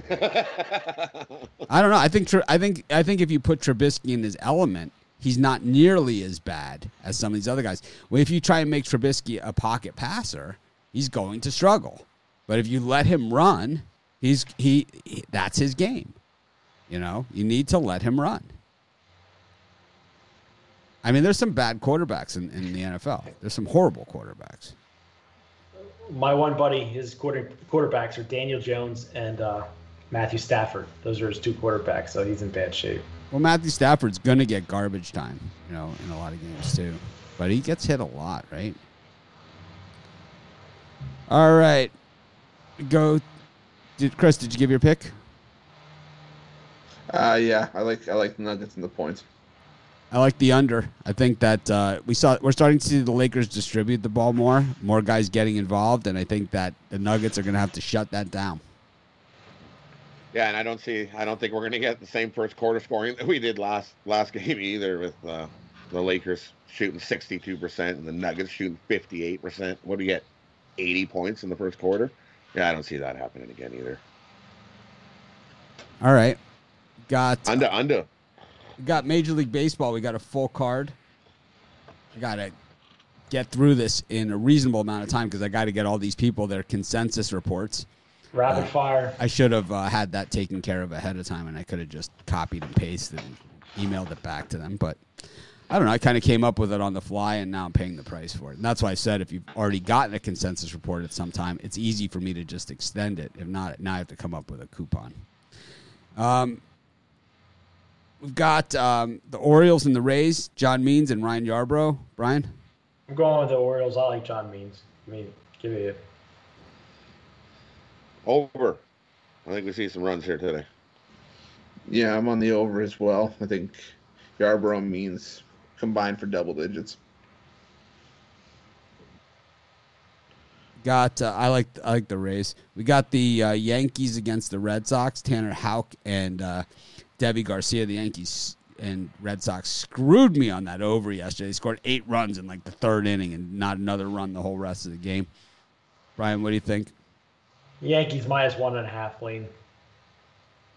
I don't know. I think I think I think if you put Trubisky in his element, he's not nearly as bad as some of these other guys. Well, if you try and make Trubisky a pocket passer, he's going to struggle. But if you let him run, he's he, he that's his game. You know, you need to let him run. I mean, there's some bad quarterbacks in, in the NFL. There's some horrible quarterbacks. my one buddy, his quarter quarterbacks are Daniel Jones and uh, Matthew Stafford. Those are his two quarterbacks, so he's in bad shape. Well, Matthew Stafford's gonna get garbage time, you know, in a lot of games too. But he gets hit a lot, right? All right, go. Did Chris? Did you give your pick? Uh, yeah, I like I like the Nuggets and the points. I like the under. I think that uh, we saw we're starting to see the Lakers distribute the ball more, more guys getting involved, and I think that the Nuggets are going to have to shut that down. Yeah, and I don't see. I don't think we're going to get the same first quarter scoring that we did last last game either, with uh, the Lakers shooting sixty-two percent and the Nuggets shooting fifty-eight percent. What do you get? Eighty points in the first quarter. Yeah, I don't see that happening again either. All right, got Under under. We got Major League Baseball. We got a full card. I got to get through this in a reasonable amount of time because I got to get all these people their consensus reports. Rapid fire. I should have uh, had that taken care of ahead of time, and I could have just copied and pasted and emailed it back to them. But I don't know. I kind of came up with it on the fly, and now I'm paying the price for it. And that's why I said if you've already gotten a consensus report at some time, it's easy for me to just extend it. If not, now I have to come up with a coupon. Um, we've got um, the Orioles and the Rays, John Means and Ryan Yarbrough. Brian? I'm going with the Orioles. I like John Means. I mean, give me it. Over. I think we see some runs here today. Yeah, I'm on the over as well. I think Yarbrough means combined for double digits. Got uh, I like I like the Rays. We got the uh, Yankees against the Red Sox. Tanner Houck and uh, Deivi Garcia. The Yankees and Red Sox screwed me on that over yesterday. They scored eight runs in like the third inning and not another run the whole rest of the game. Brian, what do you think? Yankees minus one and a half lean.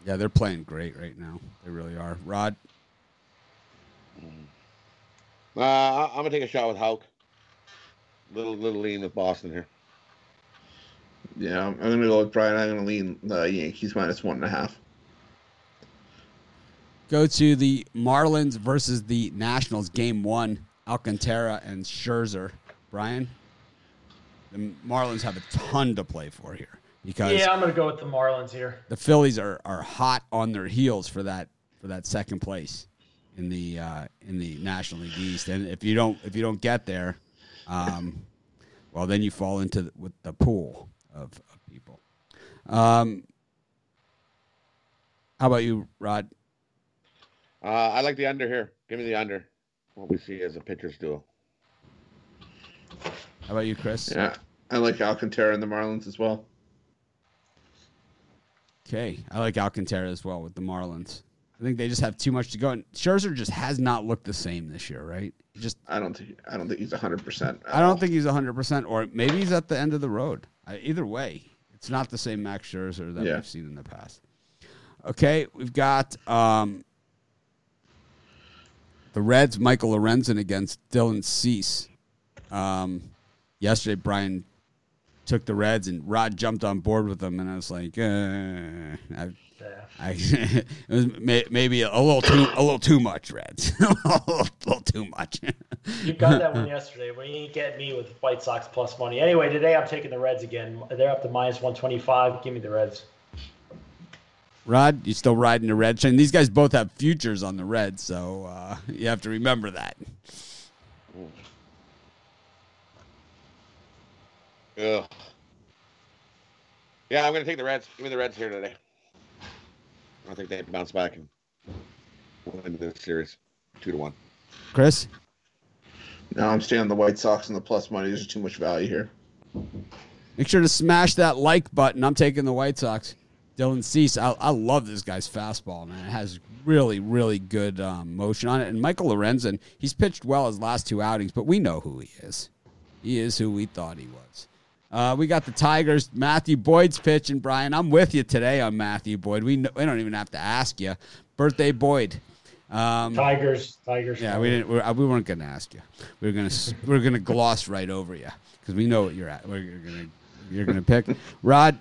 Yeah, they're playing great right now. They really are. Rod, Uh, I- I'm gonna take a shot with Houck. Little little lean with Boston here. Yeah, I'm I'm gonna go with Brian. I'm gonna lean the Yankees minus one and a half. go to the Marlins versus the Nationals. Game one. Alcantara and Scherzer. Brian, the Marlins have a ton to play for here because Yeah, I'm going to go with the Marlins here. the Phillies are, are hot on their heels for that for that second place in the uh, in the National League East. And if you don't if you don't get there, um, well then you fall into the, with the pool of, of people. Um, how about you, Rod? Uh, I like the under here. Give me the under. What we see as a pitcher's duel. How about you, Chris? Yeah, I like Alcantara and the Marlins as well. Okay, I like Alcantara as well with the Marlins. I think they just have too much to go. And Scherzer just has not looked the same this year, right? He just I don't think I don't think he's hundred percent. I don't think he's 100%, or maybe he's at the end of the road. I, either way, it's not the same Max Scherzer that Yeah. we've seen in the past. Okay, we've got um, the Reds, Michael Lorenzen against Dylan Cease. Um, yesterday, Brian took the Reds, and Rod jumped on board with them, and I was like, uh, I, I, it was may, maybe a little too a little too much, Reds, a little, little too much. You got that one yesterday, but you ain't getting me with White Sox plus money. Anyway, today I'm taking the Reds again. They're up to minus 125. Give me the Reds. Rod, you still riding the red train? These guys both have futures on the red, so uh, you have to remember that. Ugh. Yeah, I'm gonna take the Reds. Give me the Reds here today. I think they bounce back and win the series, two to one. Chris, No, I'm staying on the White Sox and the plus money. There's too much value here. make sure to smash that like button. I'm taking the White Sox. Dylan Cease, I, I love this guy's fastball, man. It has really, really good um, motion on it. And Michael Lorenzen, he's pitched well his last two outings, but we know who he is. He is who we thought he was. Uh, we got the Tigers. Matthew Boyd's pitching, Brian. I'm with you today on Matthew Boyd. We, we don't even have to ask you. Birthday Boyd. Um, Tigers. Tigers. Yeah, we didn't. We're, uh, we weren't going to ask you. We were going to. We are going to gloss right over you because we know what you're at. We're going to. You're going to pick Rod.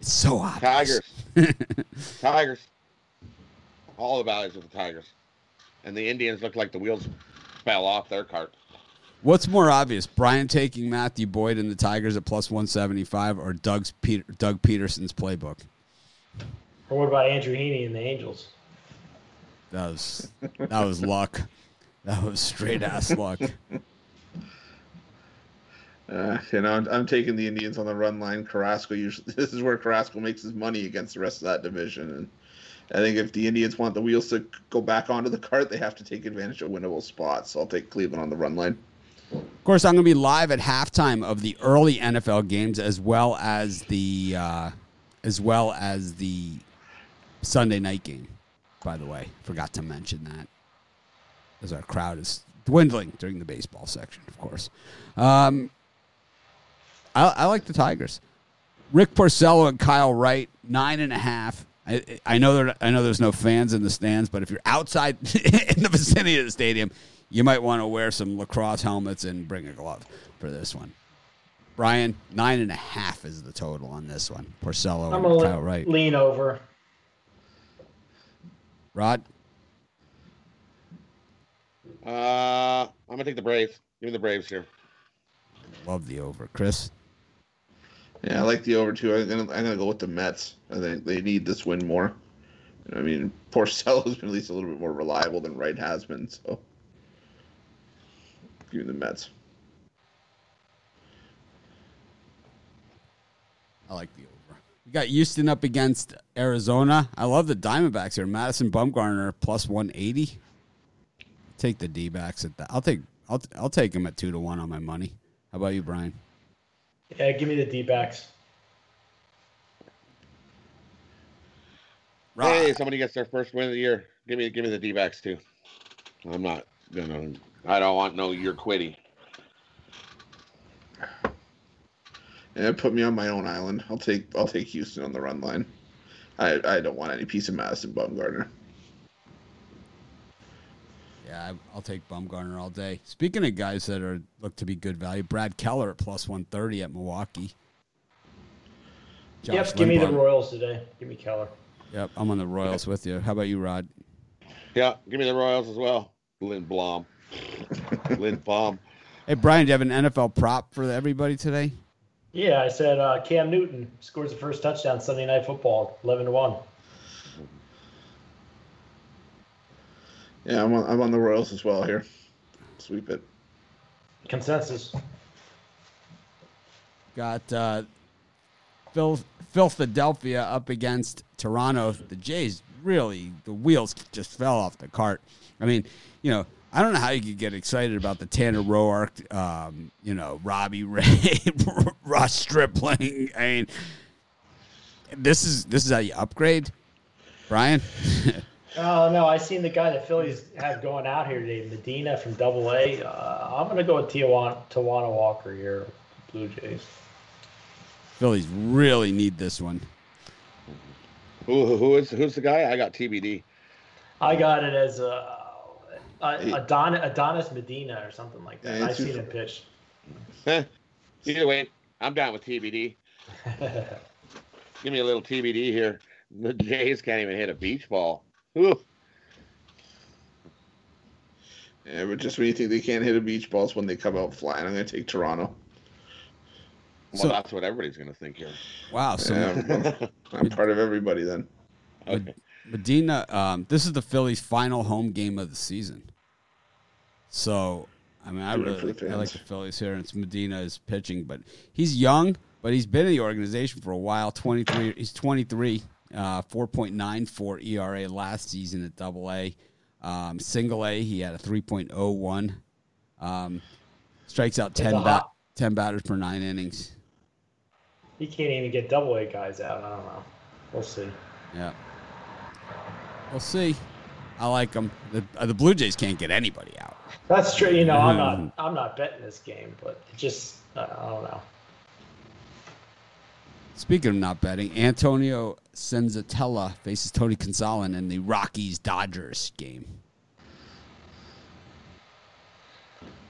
It's so obvious. Tigers. Tigers. All the values of the Tigers. And the Indians look like the wheels fell off their cart. What's more obvious, Brian taking Matthew Boyd and the Tigers at plus 175 or Doug's Peter, Doug Pederson's playbook? Or what about Andrew Heaney and the Angels? That was that was luck. That was straight ass luck. Uh, you know, I'm, I'm taking the Indians on the run line. Carrasco usually this is where Carrasco makes his money against the rest of that division, and I think if the Indians want the wheels to go back onto the cart, they have to take advantage of winnable spots. So I'll take Cleveland on the run line. Of course, I'm going to be live at halftime of the early NFL games as well as the uh, as well as the Sunday night game. By the way, forgot to mention that as our crowd is dwindling during the baseball section, of course. Um, I, I like the Tigers. Rick Porcello and Kyle Wright, nine and a half. I, I know there. I know there's no fans in the stands, but if you're outside in the vicinity of the stadium, you might want to wear some lacrosse helmets and bring a glove for this one. Brian, nine and a half is the total on this one. Porcello I'm and gonna Kyle Wright. lean over. Rod, Uh, I'm gonna take the Braves. Give me the Braves here. love the over. Chris, Yeah, I like the over too. I'm gonna, I'm gonna go with the Mets. I think they need this win more. I mean, Porcello's been at least a little bit more reliable than Wright has been. So, give me the Mets. I like the over. We got Houston up against Arizona. I love the Diamondbacks here. Madison Bumgarner plus 180. Take the D backs at that. I'll take I'll I'll take them at two to one on my money. How about you, Brian? Yeah, give me the D backs. Rod. Hey, somebody gets their first win of the year. Give me, give me the D-backs too. I'm not gonna. I don't want no. You're quitting. Yeah, put me on my own island. I'll take I'll take Houston on the run line. I I don't want any piece of Madison Bumgarner. Yeah, I- I'll take Bumgarner all day. Speaking of guys that are look to be good value, Brad Keller at plus one thirty at Milwaukee. Josh yep, give me the Royals today. Give me Keller. Yep, I'm on the Royals with you. How about you, Rod? Yeah, give me the Royals as well. Lindblom. Lindblom. Hey, Brian, do you have an NFL prop for everybody today? Yeah, I said uh, Cam Newton scores the first touchdown Sunday Night Football, eleven to one. Yeah, I'm on, I'm on the Royals as well here. Sweep it. Consensus. Got uh, Phil Philadelphia up against Toronto. The Jays really the wheels just fell off the cart. I mean, you know, I don't know how you could get excited about the Tanner Roark, um, you know, Robbie Ray, Ross Stripling. I mean, this is this is how you upgrade, Brian. Oh no, I seen the guy that Phillies have going out here today, Medina from Double A. Uh, I'm gonna go with Tijuana, Taijuan Walker here, Blue Jays. Phillies really need this one. Who, who who is who's the guy? I got TBD. I got it as a, a Adon, Adonis Medina or something like that. Yeah, I've seen him pitch. Either way, I'm down with TBD. Give me a little TBD here. The Jays can't even hit a beach ball. Ooh. Yeah, but just when you think they can't hit a beach ball, it's when they come out flying. I'm gonna take Toronto. Well, So- that's what everybody's gonna think here. Wow, so Yeah, I'm, I'm part of everybody then. Okay. Medina, um, this is the Phillies' final home game of the season. So, I mean, I really I like the Phillies here. and It's Medina is pitching, but he's young, but he's been in the organization for a while. Twenty three, he's twenty three. Uh, four point nine four ERA last season at Double A. Um, single A, he had a three point oh one. Um, strikes out ten bat, ten batters per nine innings. he can't even get Double A guys out. I don't know. We'll see. Yeah. We'll see. I like them. The, uh, the Blue Jays can't get anybody out. That's true. You know, I'm not. I'm not betting this game, but it just uh, I don't know. Speaking of not betting, Antonio Senzatela faces Tony Gonzalez in the Rockies Dodgers game.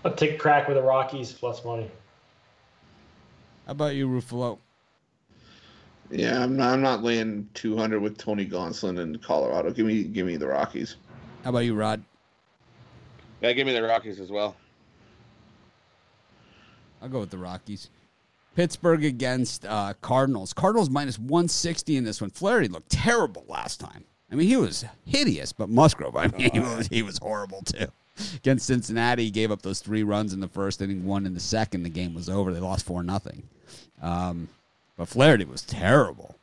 I'll take a crack with the Rockies plus money. How about you, Ruffalo? Yeah, I'm not, I'm not laying 200 with Tony Gonsolin in Colorado. Give me give me the Rockies. How about you, Rod? Yeah, give me the Rockies as well. I'll go with the Rockies. Pittsburgh against uh, Cardinals. Cardinals minus 160 in this one. Flaherty looked terrible last time. I mean, he was hideous, but Musgrove, I mean, he was, he was horrible too. Against Cincinnati, he gave up those three runs in the first inning, one in the second. The game was over. They lost 4 nothing. Um, but Flaherty was terrible.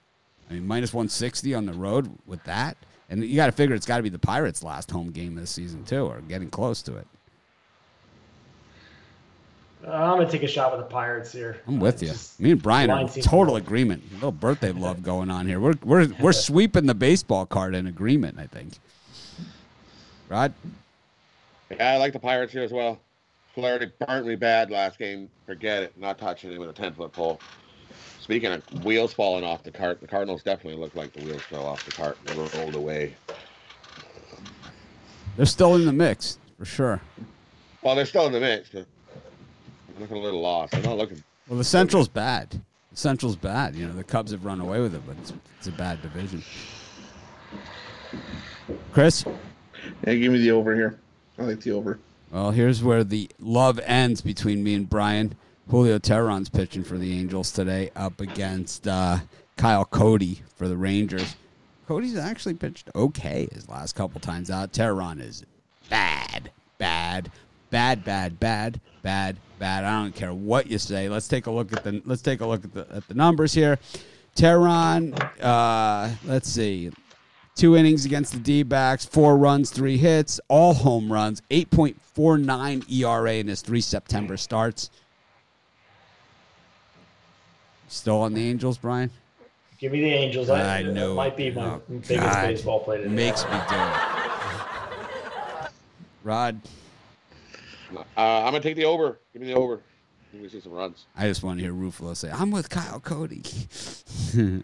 I mean, minus 160 on the road with that. And you got to figure it's got to be the Pirates' last home game this season, too, or getting close to it. Uh, I'm gonna take a shot with the Pirates here. I'm with It's you. Me and Brian are in total low. agreement. A little birthday love going on here. We're we're we're sweeping the baseball card in agreement. I think. Rod, Yeah, I like the Pirates here as well. Flaherty burnt me bad last game. Forget it. Not touching it with a 10 foot pole. Speaking of wheels falling off the cart, the Cardinals definitely looked like the wheels fell off the cart and they were rolled away. they're still in the mix for sure. Well, they're still in the mix, but I'm looking a little lost. I'm not looking. Well, the Central's bad. The Central's bad. You know, the Cubs have run away with it, but it's, it's a bad division. Chris, Yeah, give me the over here. I like the over. well, here's where the love ends between me and Brian. Julio Teheran's pitching for the Angels today, up against uh, Kyle Cody for the Rangers. Cody's actually pitched okay his last couple times out. Teheran is bad, bad, bad, bad, bad, bad, bad. I don't care what you say. Let's take a look at the let's take a look at the at the numbers here. Teheran, uh, let's see. Two innings against the D backs, four runs, three hits, all home runs, 8.49 ERA in his three September starts. Still on the Angels, Brian? Give me the Angels. I it know might be my Oh, biggest God. baseball play today. Makes me do it. Rod, Uh, I'm gonna take the over. Give me the over. Give me see some runs. I just want to hear Ruffalo say, I'm with Kyle Cody.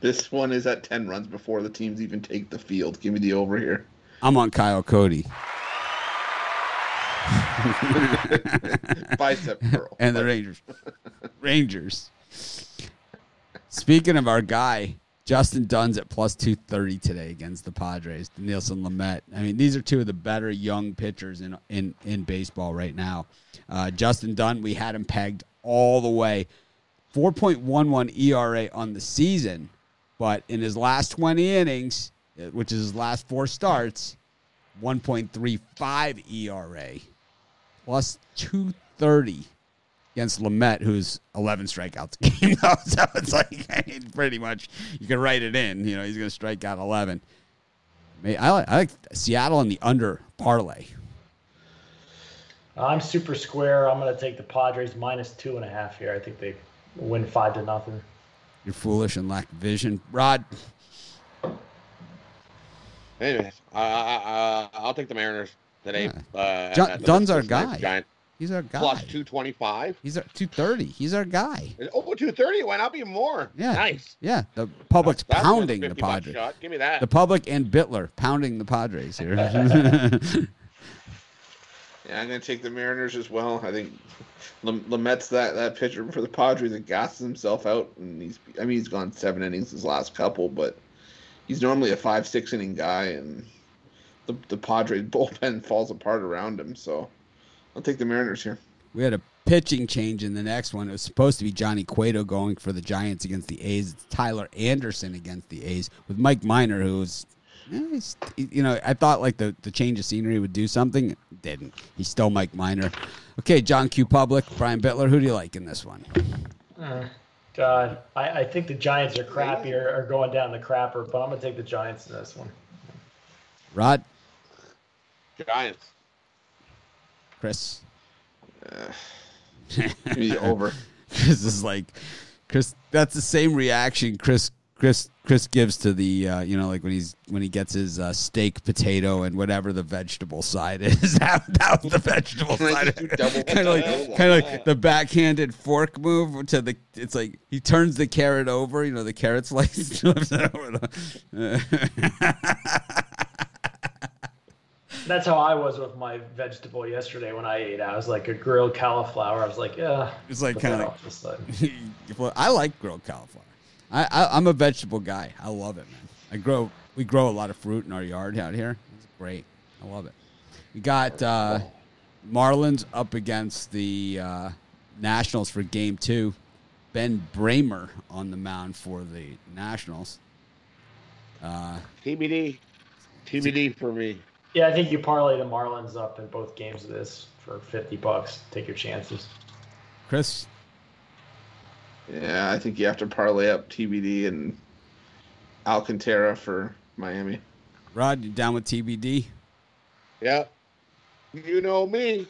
This one is at 10 runs before the teams even take the field. Give me the over here. I'm on Kyle Cody. Bicep curl. and the Rangers. Rangers. Speaking of our guy, Justin Dunn's at plus 230 today against the Padres. Nielsen Lamet. I mean, these are two of the better young pitchers in in, in baseball right now. Uh, Justin Dunn, we had him pegged all the way. 4.11 ERA on the season, but in his last 20 innings, uh, which is his last four starts, 1.35 ERA plus 230 against Lamet, who's 11 strikeouts a game. though. so it's like I mean, pretty much you can write it in. You know, he's going to strike out 11. May- I like, I like Seattle in the under parlay. I'm super square. I'm going to take the Padres minus two and a half here. I think they win five to nothing. You're foolish and lack vision. Rod, Anyways, uh, uh, I'll take the Mariners today. Uh, John- the Dunn's our guy. Giant he's our guy. plus 225. He's our 230. He's our guy. Oh, 230 went up be more. Yeah. Nice. Yeah, the public's That's worth a pounding the Padres. shot. Give me that. The public and Bitler pounding the Padres here. Yeah, I'm going to take the Mariners as well. I think Lam- Lamet's that, that pitcher for the Padres that gasses himself out. And he's, I mean, he's gone seven innings his last couple, but he's normally a five, six inning guy. And the, the Padres bullpen falls apart around him. So I'll take the Mariners here. We had a pitching change in the next one. It was supposed to be Johnny Cueto going for the Giants against the A's. It's Tyler Anderson against the A's with Mike Minor, who's, eh, he's- you know, I thought like the, the change of scenery would do something. It didn't. He's still Mike Minor. Okay, John Q. Public, Brian Bitler. Who do you like in this one? God, I, I think the Giants are crappy or are going down the crapper, but I'm going to take the Giants in this one. Rod, Giants. Chris. Me over. Chris is like, Chris. That's the same reaction Chris Chris Chris gives to the uh, you know like when he's when he gets his uh, steak potato and whatever the vegetable side is. that, that was the vegetable side. kind of like kind of like the backhanded fork move to the. It's like he turns the carrot over. You know the carrot slice. flips it over the- That's how I was with my vegetable yesterday when I ate. I was like a grilled cauliflower. I was like, yeah. It's like kinda like- off to the side. well, I like grilled cauliflower. I, I I'm a vegetable guy. I love it, man. I grow we grow a lot of fruit in our yard out here. It's great. I love it. We got uh Marlins up against the uh, Nationals for Game Two. Ben Braymer on the mound for the Nationals. Uh, TBD. TBD for me. Yeah, I think you parlay the Marlins up in both games of this for fifty bucks. Take your chances. Chris, Yeah, I think you have to parlay up TBD and Alcantara for Miami. Rod, you down with TBD? Yeah. You know me.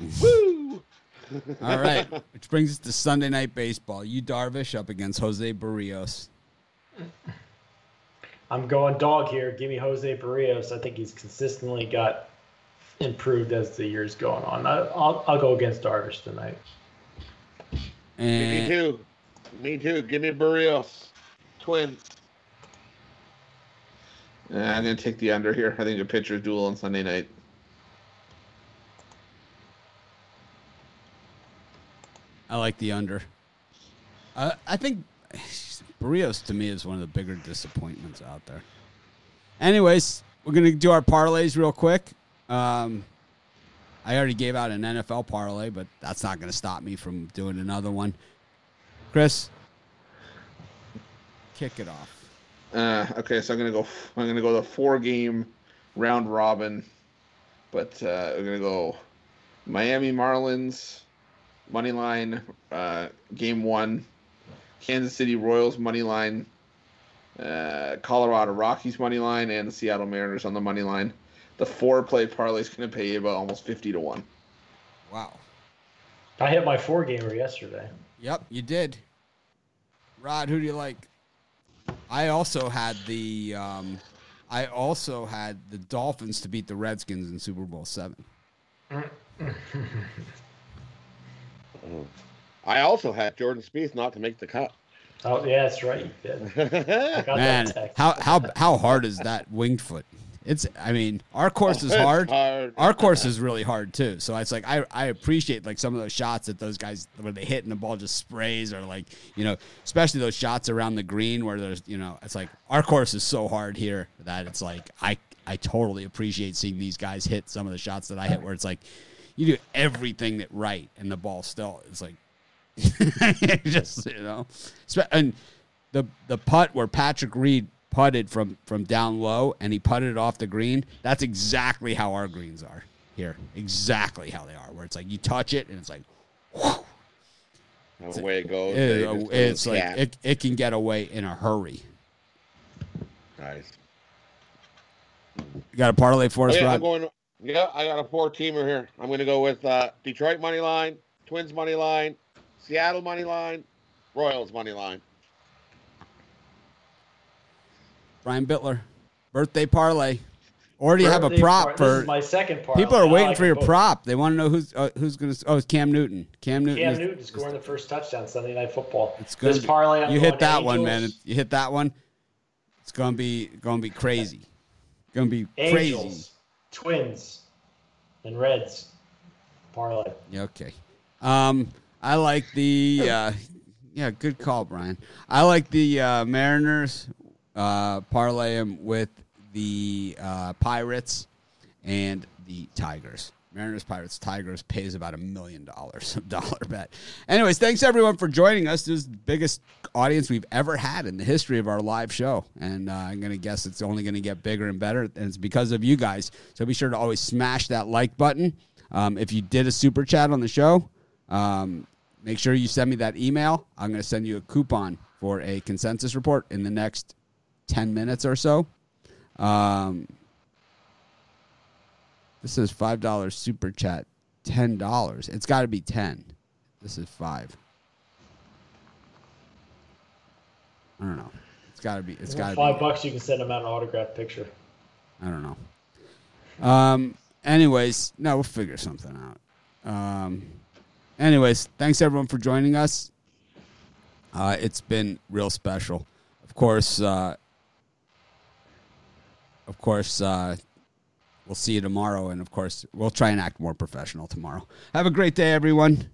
Woo! All right, which brings us to Sunday Night Baseball. Yu Darvish up against Jose Berrios. I'm going dog here. Give me Jose Berrios. I think he's consistently got improved as the year's going on. I, I'll, I'll go against Darvish tonight. Me too. Me too. Give me Berrios. Twins. Yeah, I'm gonna take the under here. I think the pitcher's duel on Sunday night. I like the under. Uh, I think Berrios to me is one of the bigger disappointments out there. Anyways, we're gonna do our parlays real quick. Um, I already gave out an NFL parlay, but that's not gonna stop me from doing another one. Chris, kick it off. Uh, okay, so I'm gonna go. I'm gonna go the four game round robin, but uh, I'm gonna go Miami Marlins money line, uh, game one, Kansas City Royals money line, uh, Colorado Rockies money line, and the Seattle Mariners on the money line. The four play parlay is gonna pay you about almost fifty to one. Wow. I hit my four gamer yesterday. Yep, you did. Rod, who do you like? I also had the um, I also had the Dolphins to beat the Redskins in Super Bowl seven. I also had Jordan Spieth not to make the cut. Oh yeah, that's right. You did. I got Man, that text. how how how hard is that winged foot? It's I mean, our course is hard. hard. Our course is really hard too. So it's like I, I appreciate like some of those shots that those guys when they hit and the ball just sprays or like you know especially those shots around the green where there's you know it's like our course is so hard here that it's like I I totally appreciate seeing these guys hit some of the shots that I hit where it's like you do everything that right and the ball still it's like just you know and the the putt where Patrick Reed putted from from down low and he putted it off the green. That's exactly how our greens are here. Exactly how they are. Where it's like you touch it and it's like, whew, The way it goes. it- it's like yeah. it, it can get away in a hurry. Nice. You got a parlay for us, Oh, yeah, I'm going. Yeah, I got a four teamer here. I'm going to go with uh, Detroit money line, Twins money line, Seattle money line, Royals money line. Brian Bitler, birthday parlay. Or do you have a Birthday prop part- this for? is my second part. People are waiting like for your both. prop. They want to know who's uh, who's going to. Oh, it's Cam Newton. Cam Newton. Cam is- Newton scoring the first touchdown Sunday Night Football. It's gonna this parlay. I'm you hit that one, man. You hit that one. It's gonna be gonna be crazy. Gonna be Angels, crazy. Twins, and Reds. Parlay. Yeah, okay. Um, I like the uh, yeah, good call, Brian. I like the uh, Mariners. Uh, parlay them with the uh, Pirates and the Tigers. Mariners, Pirates, Tigers pays about a million dollars dollar bet. Anyways, thanks everyone for joining us. This is the biggest audience we've ever had in the history of our live show, and uh, I'm gonna guess it's only gonna get bigger and better, and it's because of you guys. So be sure to always smash that like button. Um, if you did a super chat on the show, um, make sure you send me that email. I'm gonna send you a coupon for a consensus report in the next ten minutes or so. Um, this is five dollars super chat, ten dollars. It's got to be ten. This is five. I don't know. It's got to be. It's got Five be. bucks, you can send them out an autograph picture. I don't know. Um. Anyways, no, we'll figure something out. Um. Anyways, thanks everyone for joining us. Uh, it's been real special. Of course. Uh, of course. Uh, we'll see you tomorrow, and of course, we'll try and act more professional tomorrow. Have a great day, everyone.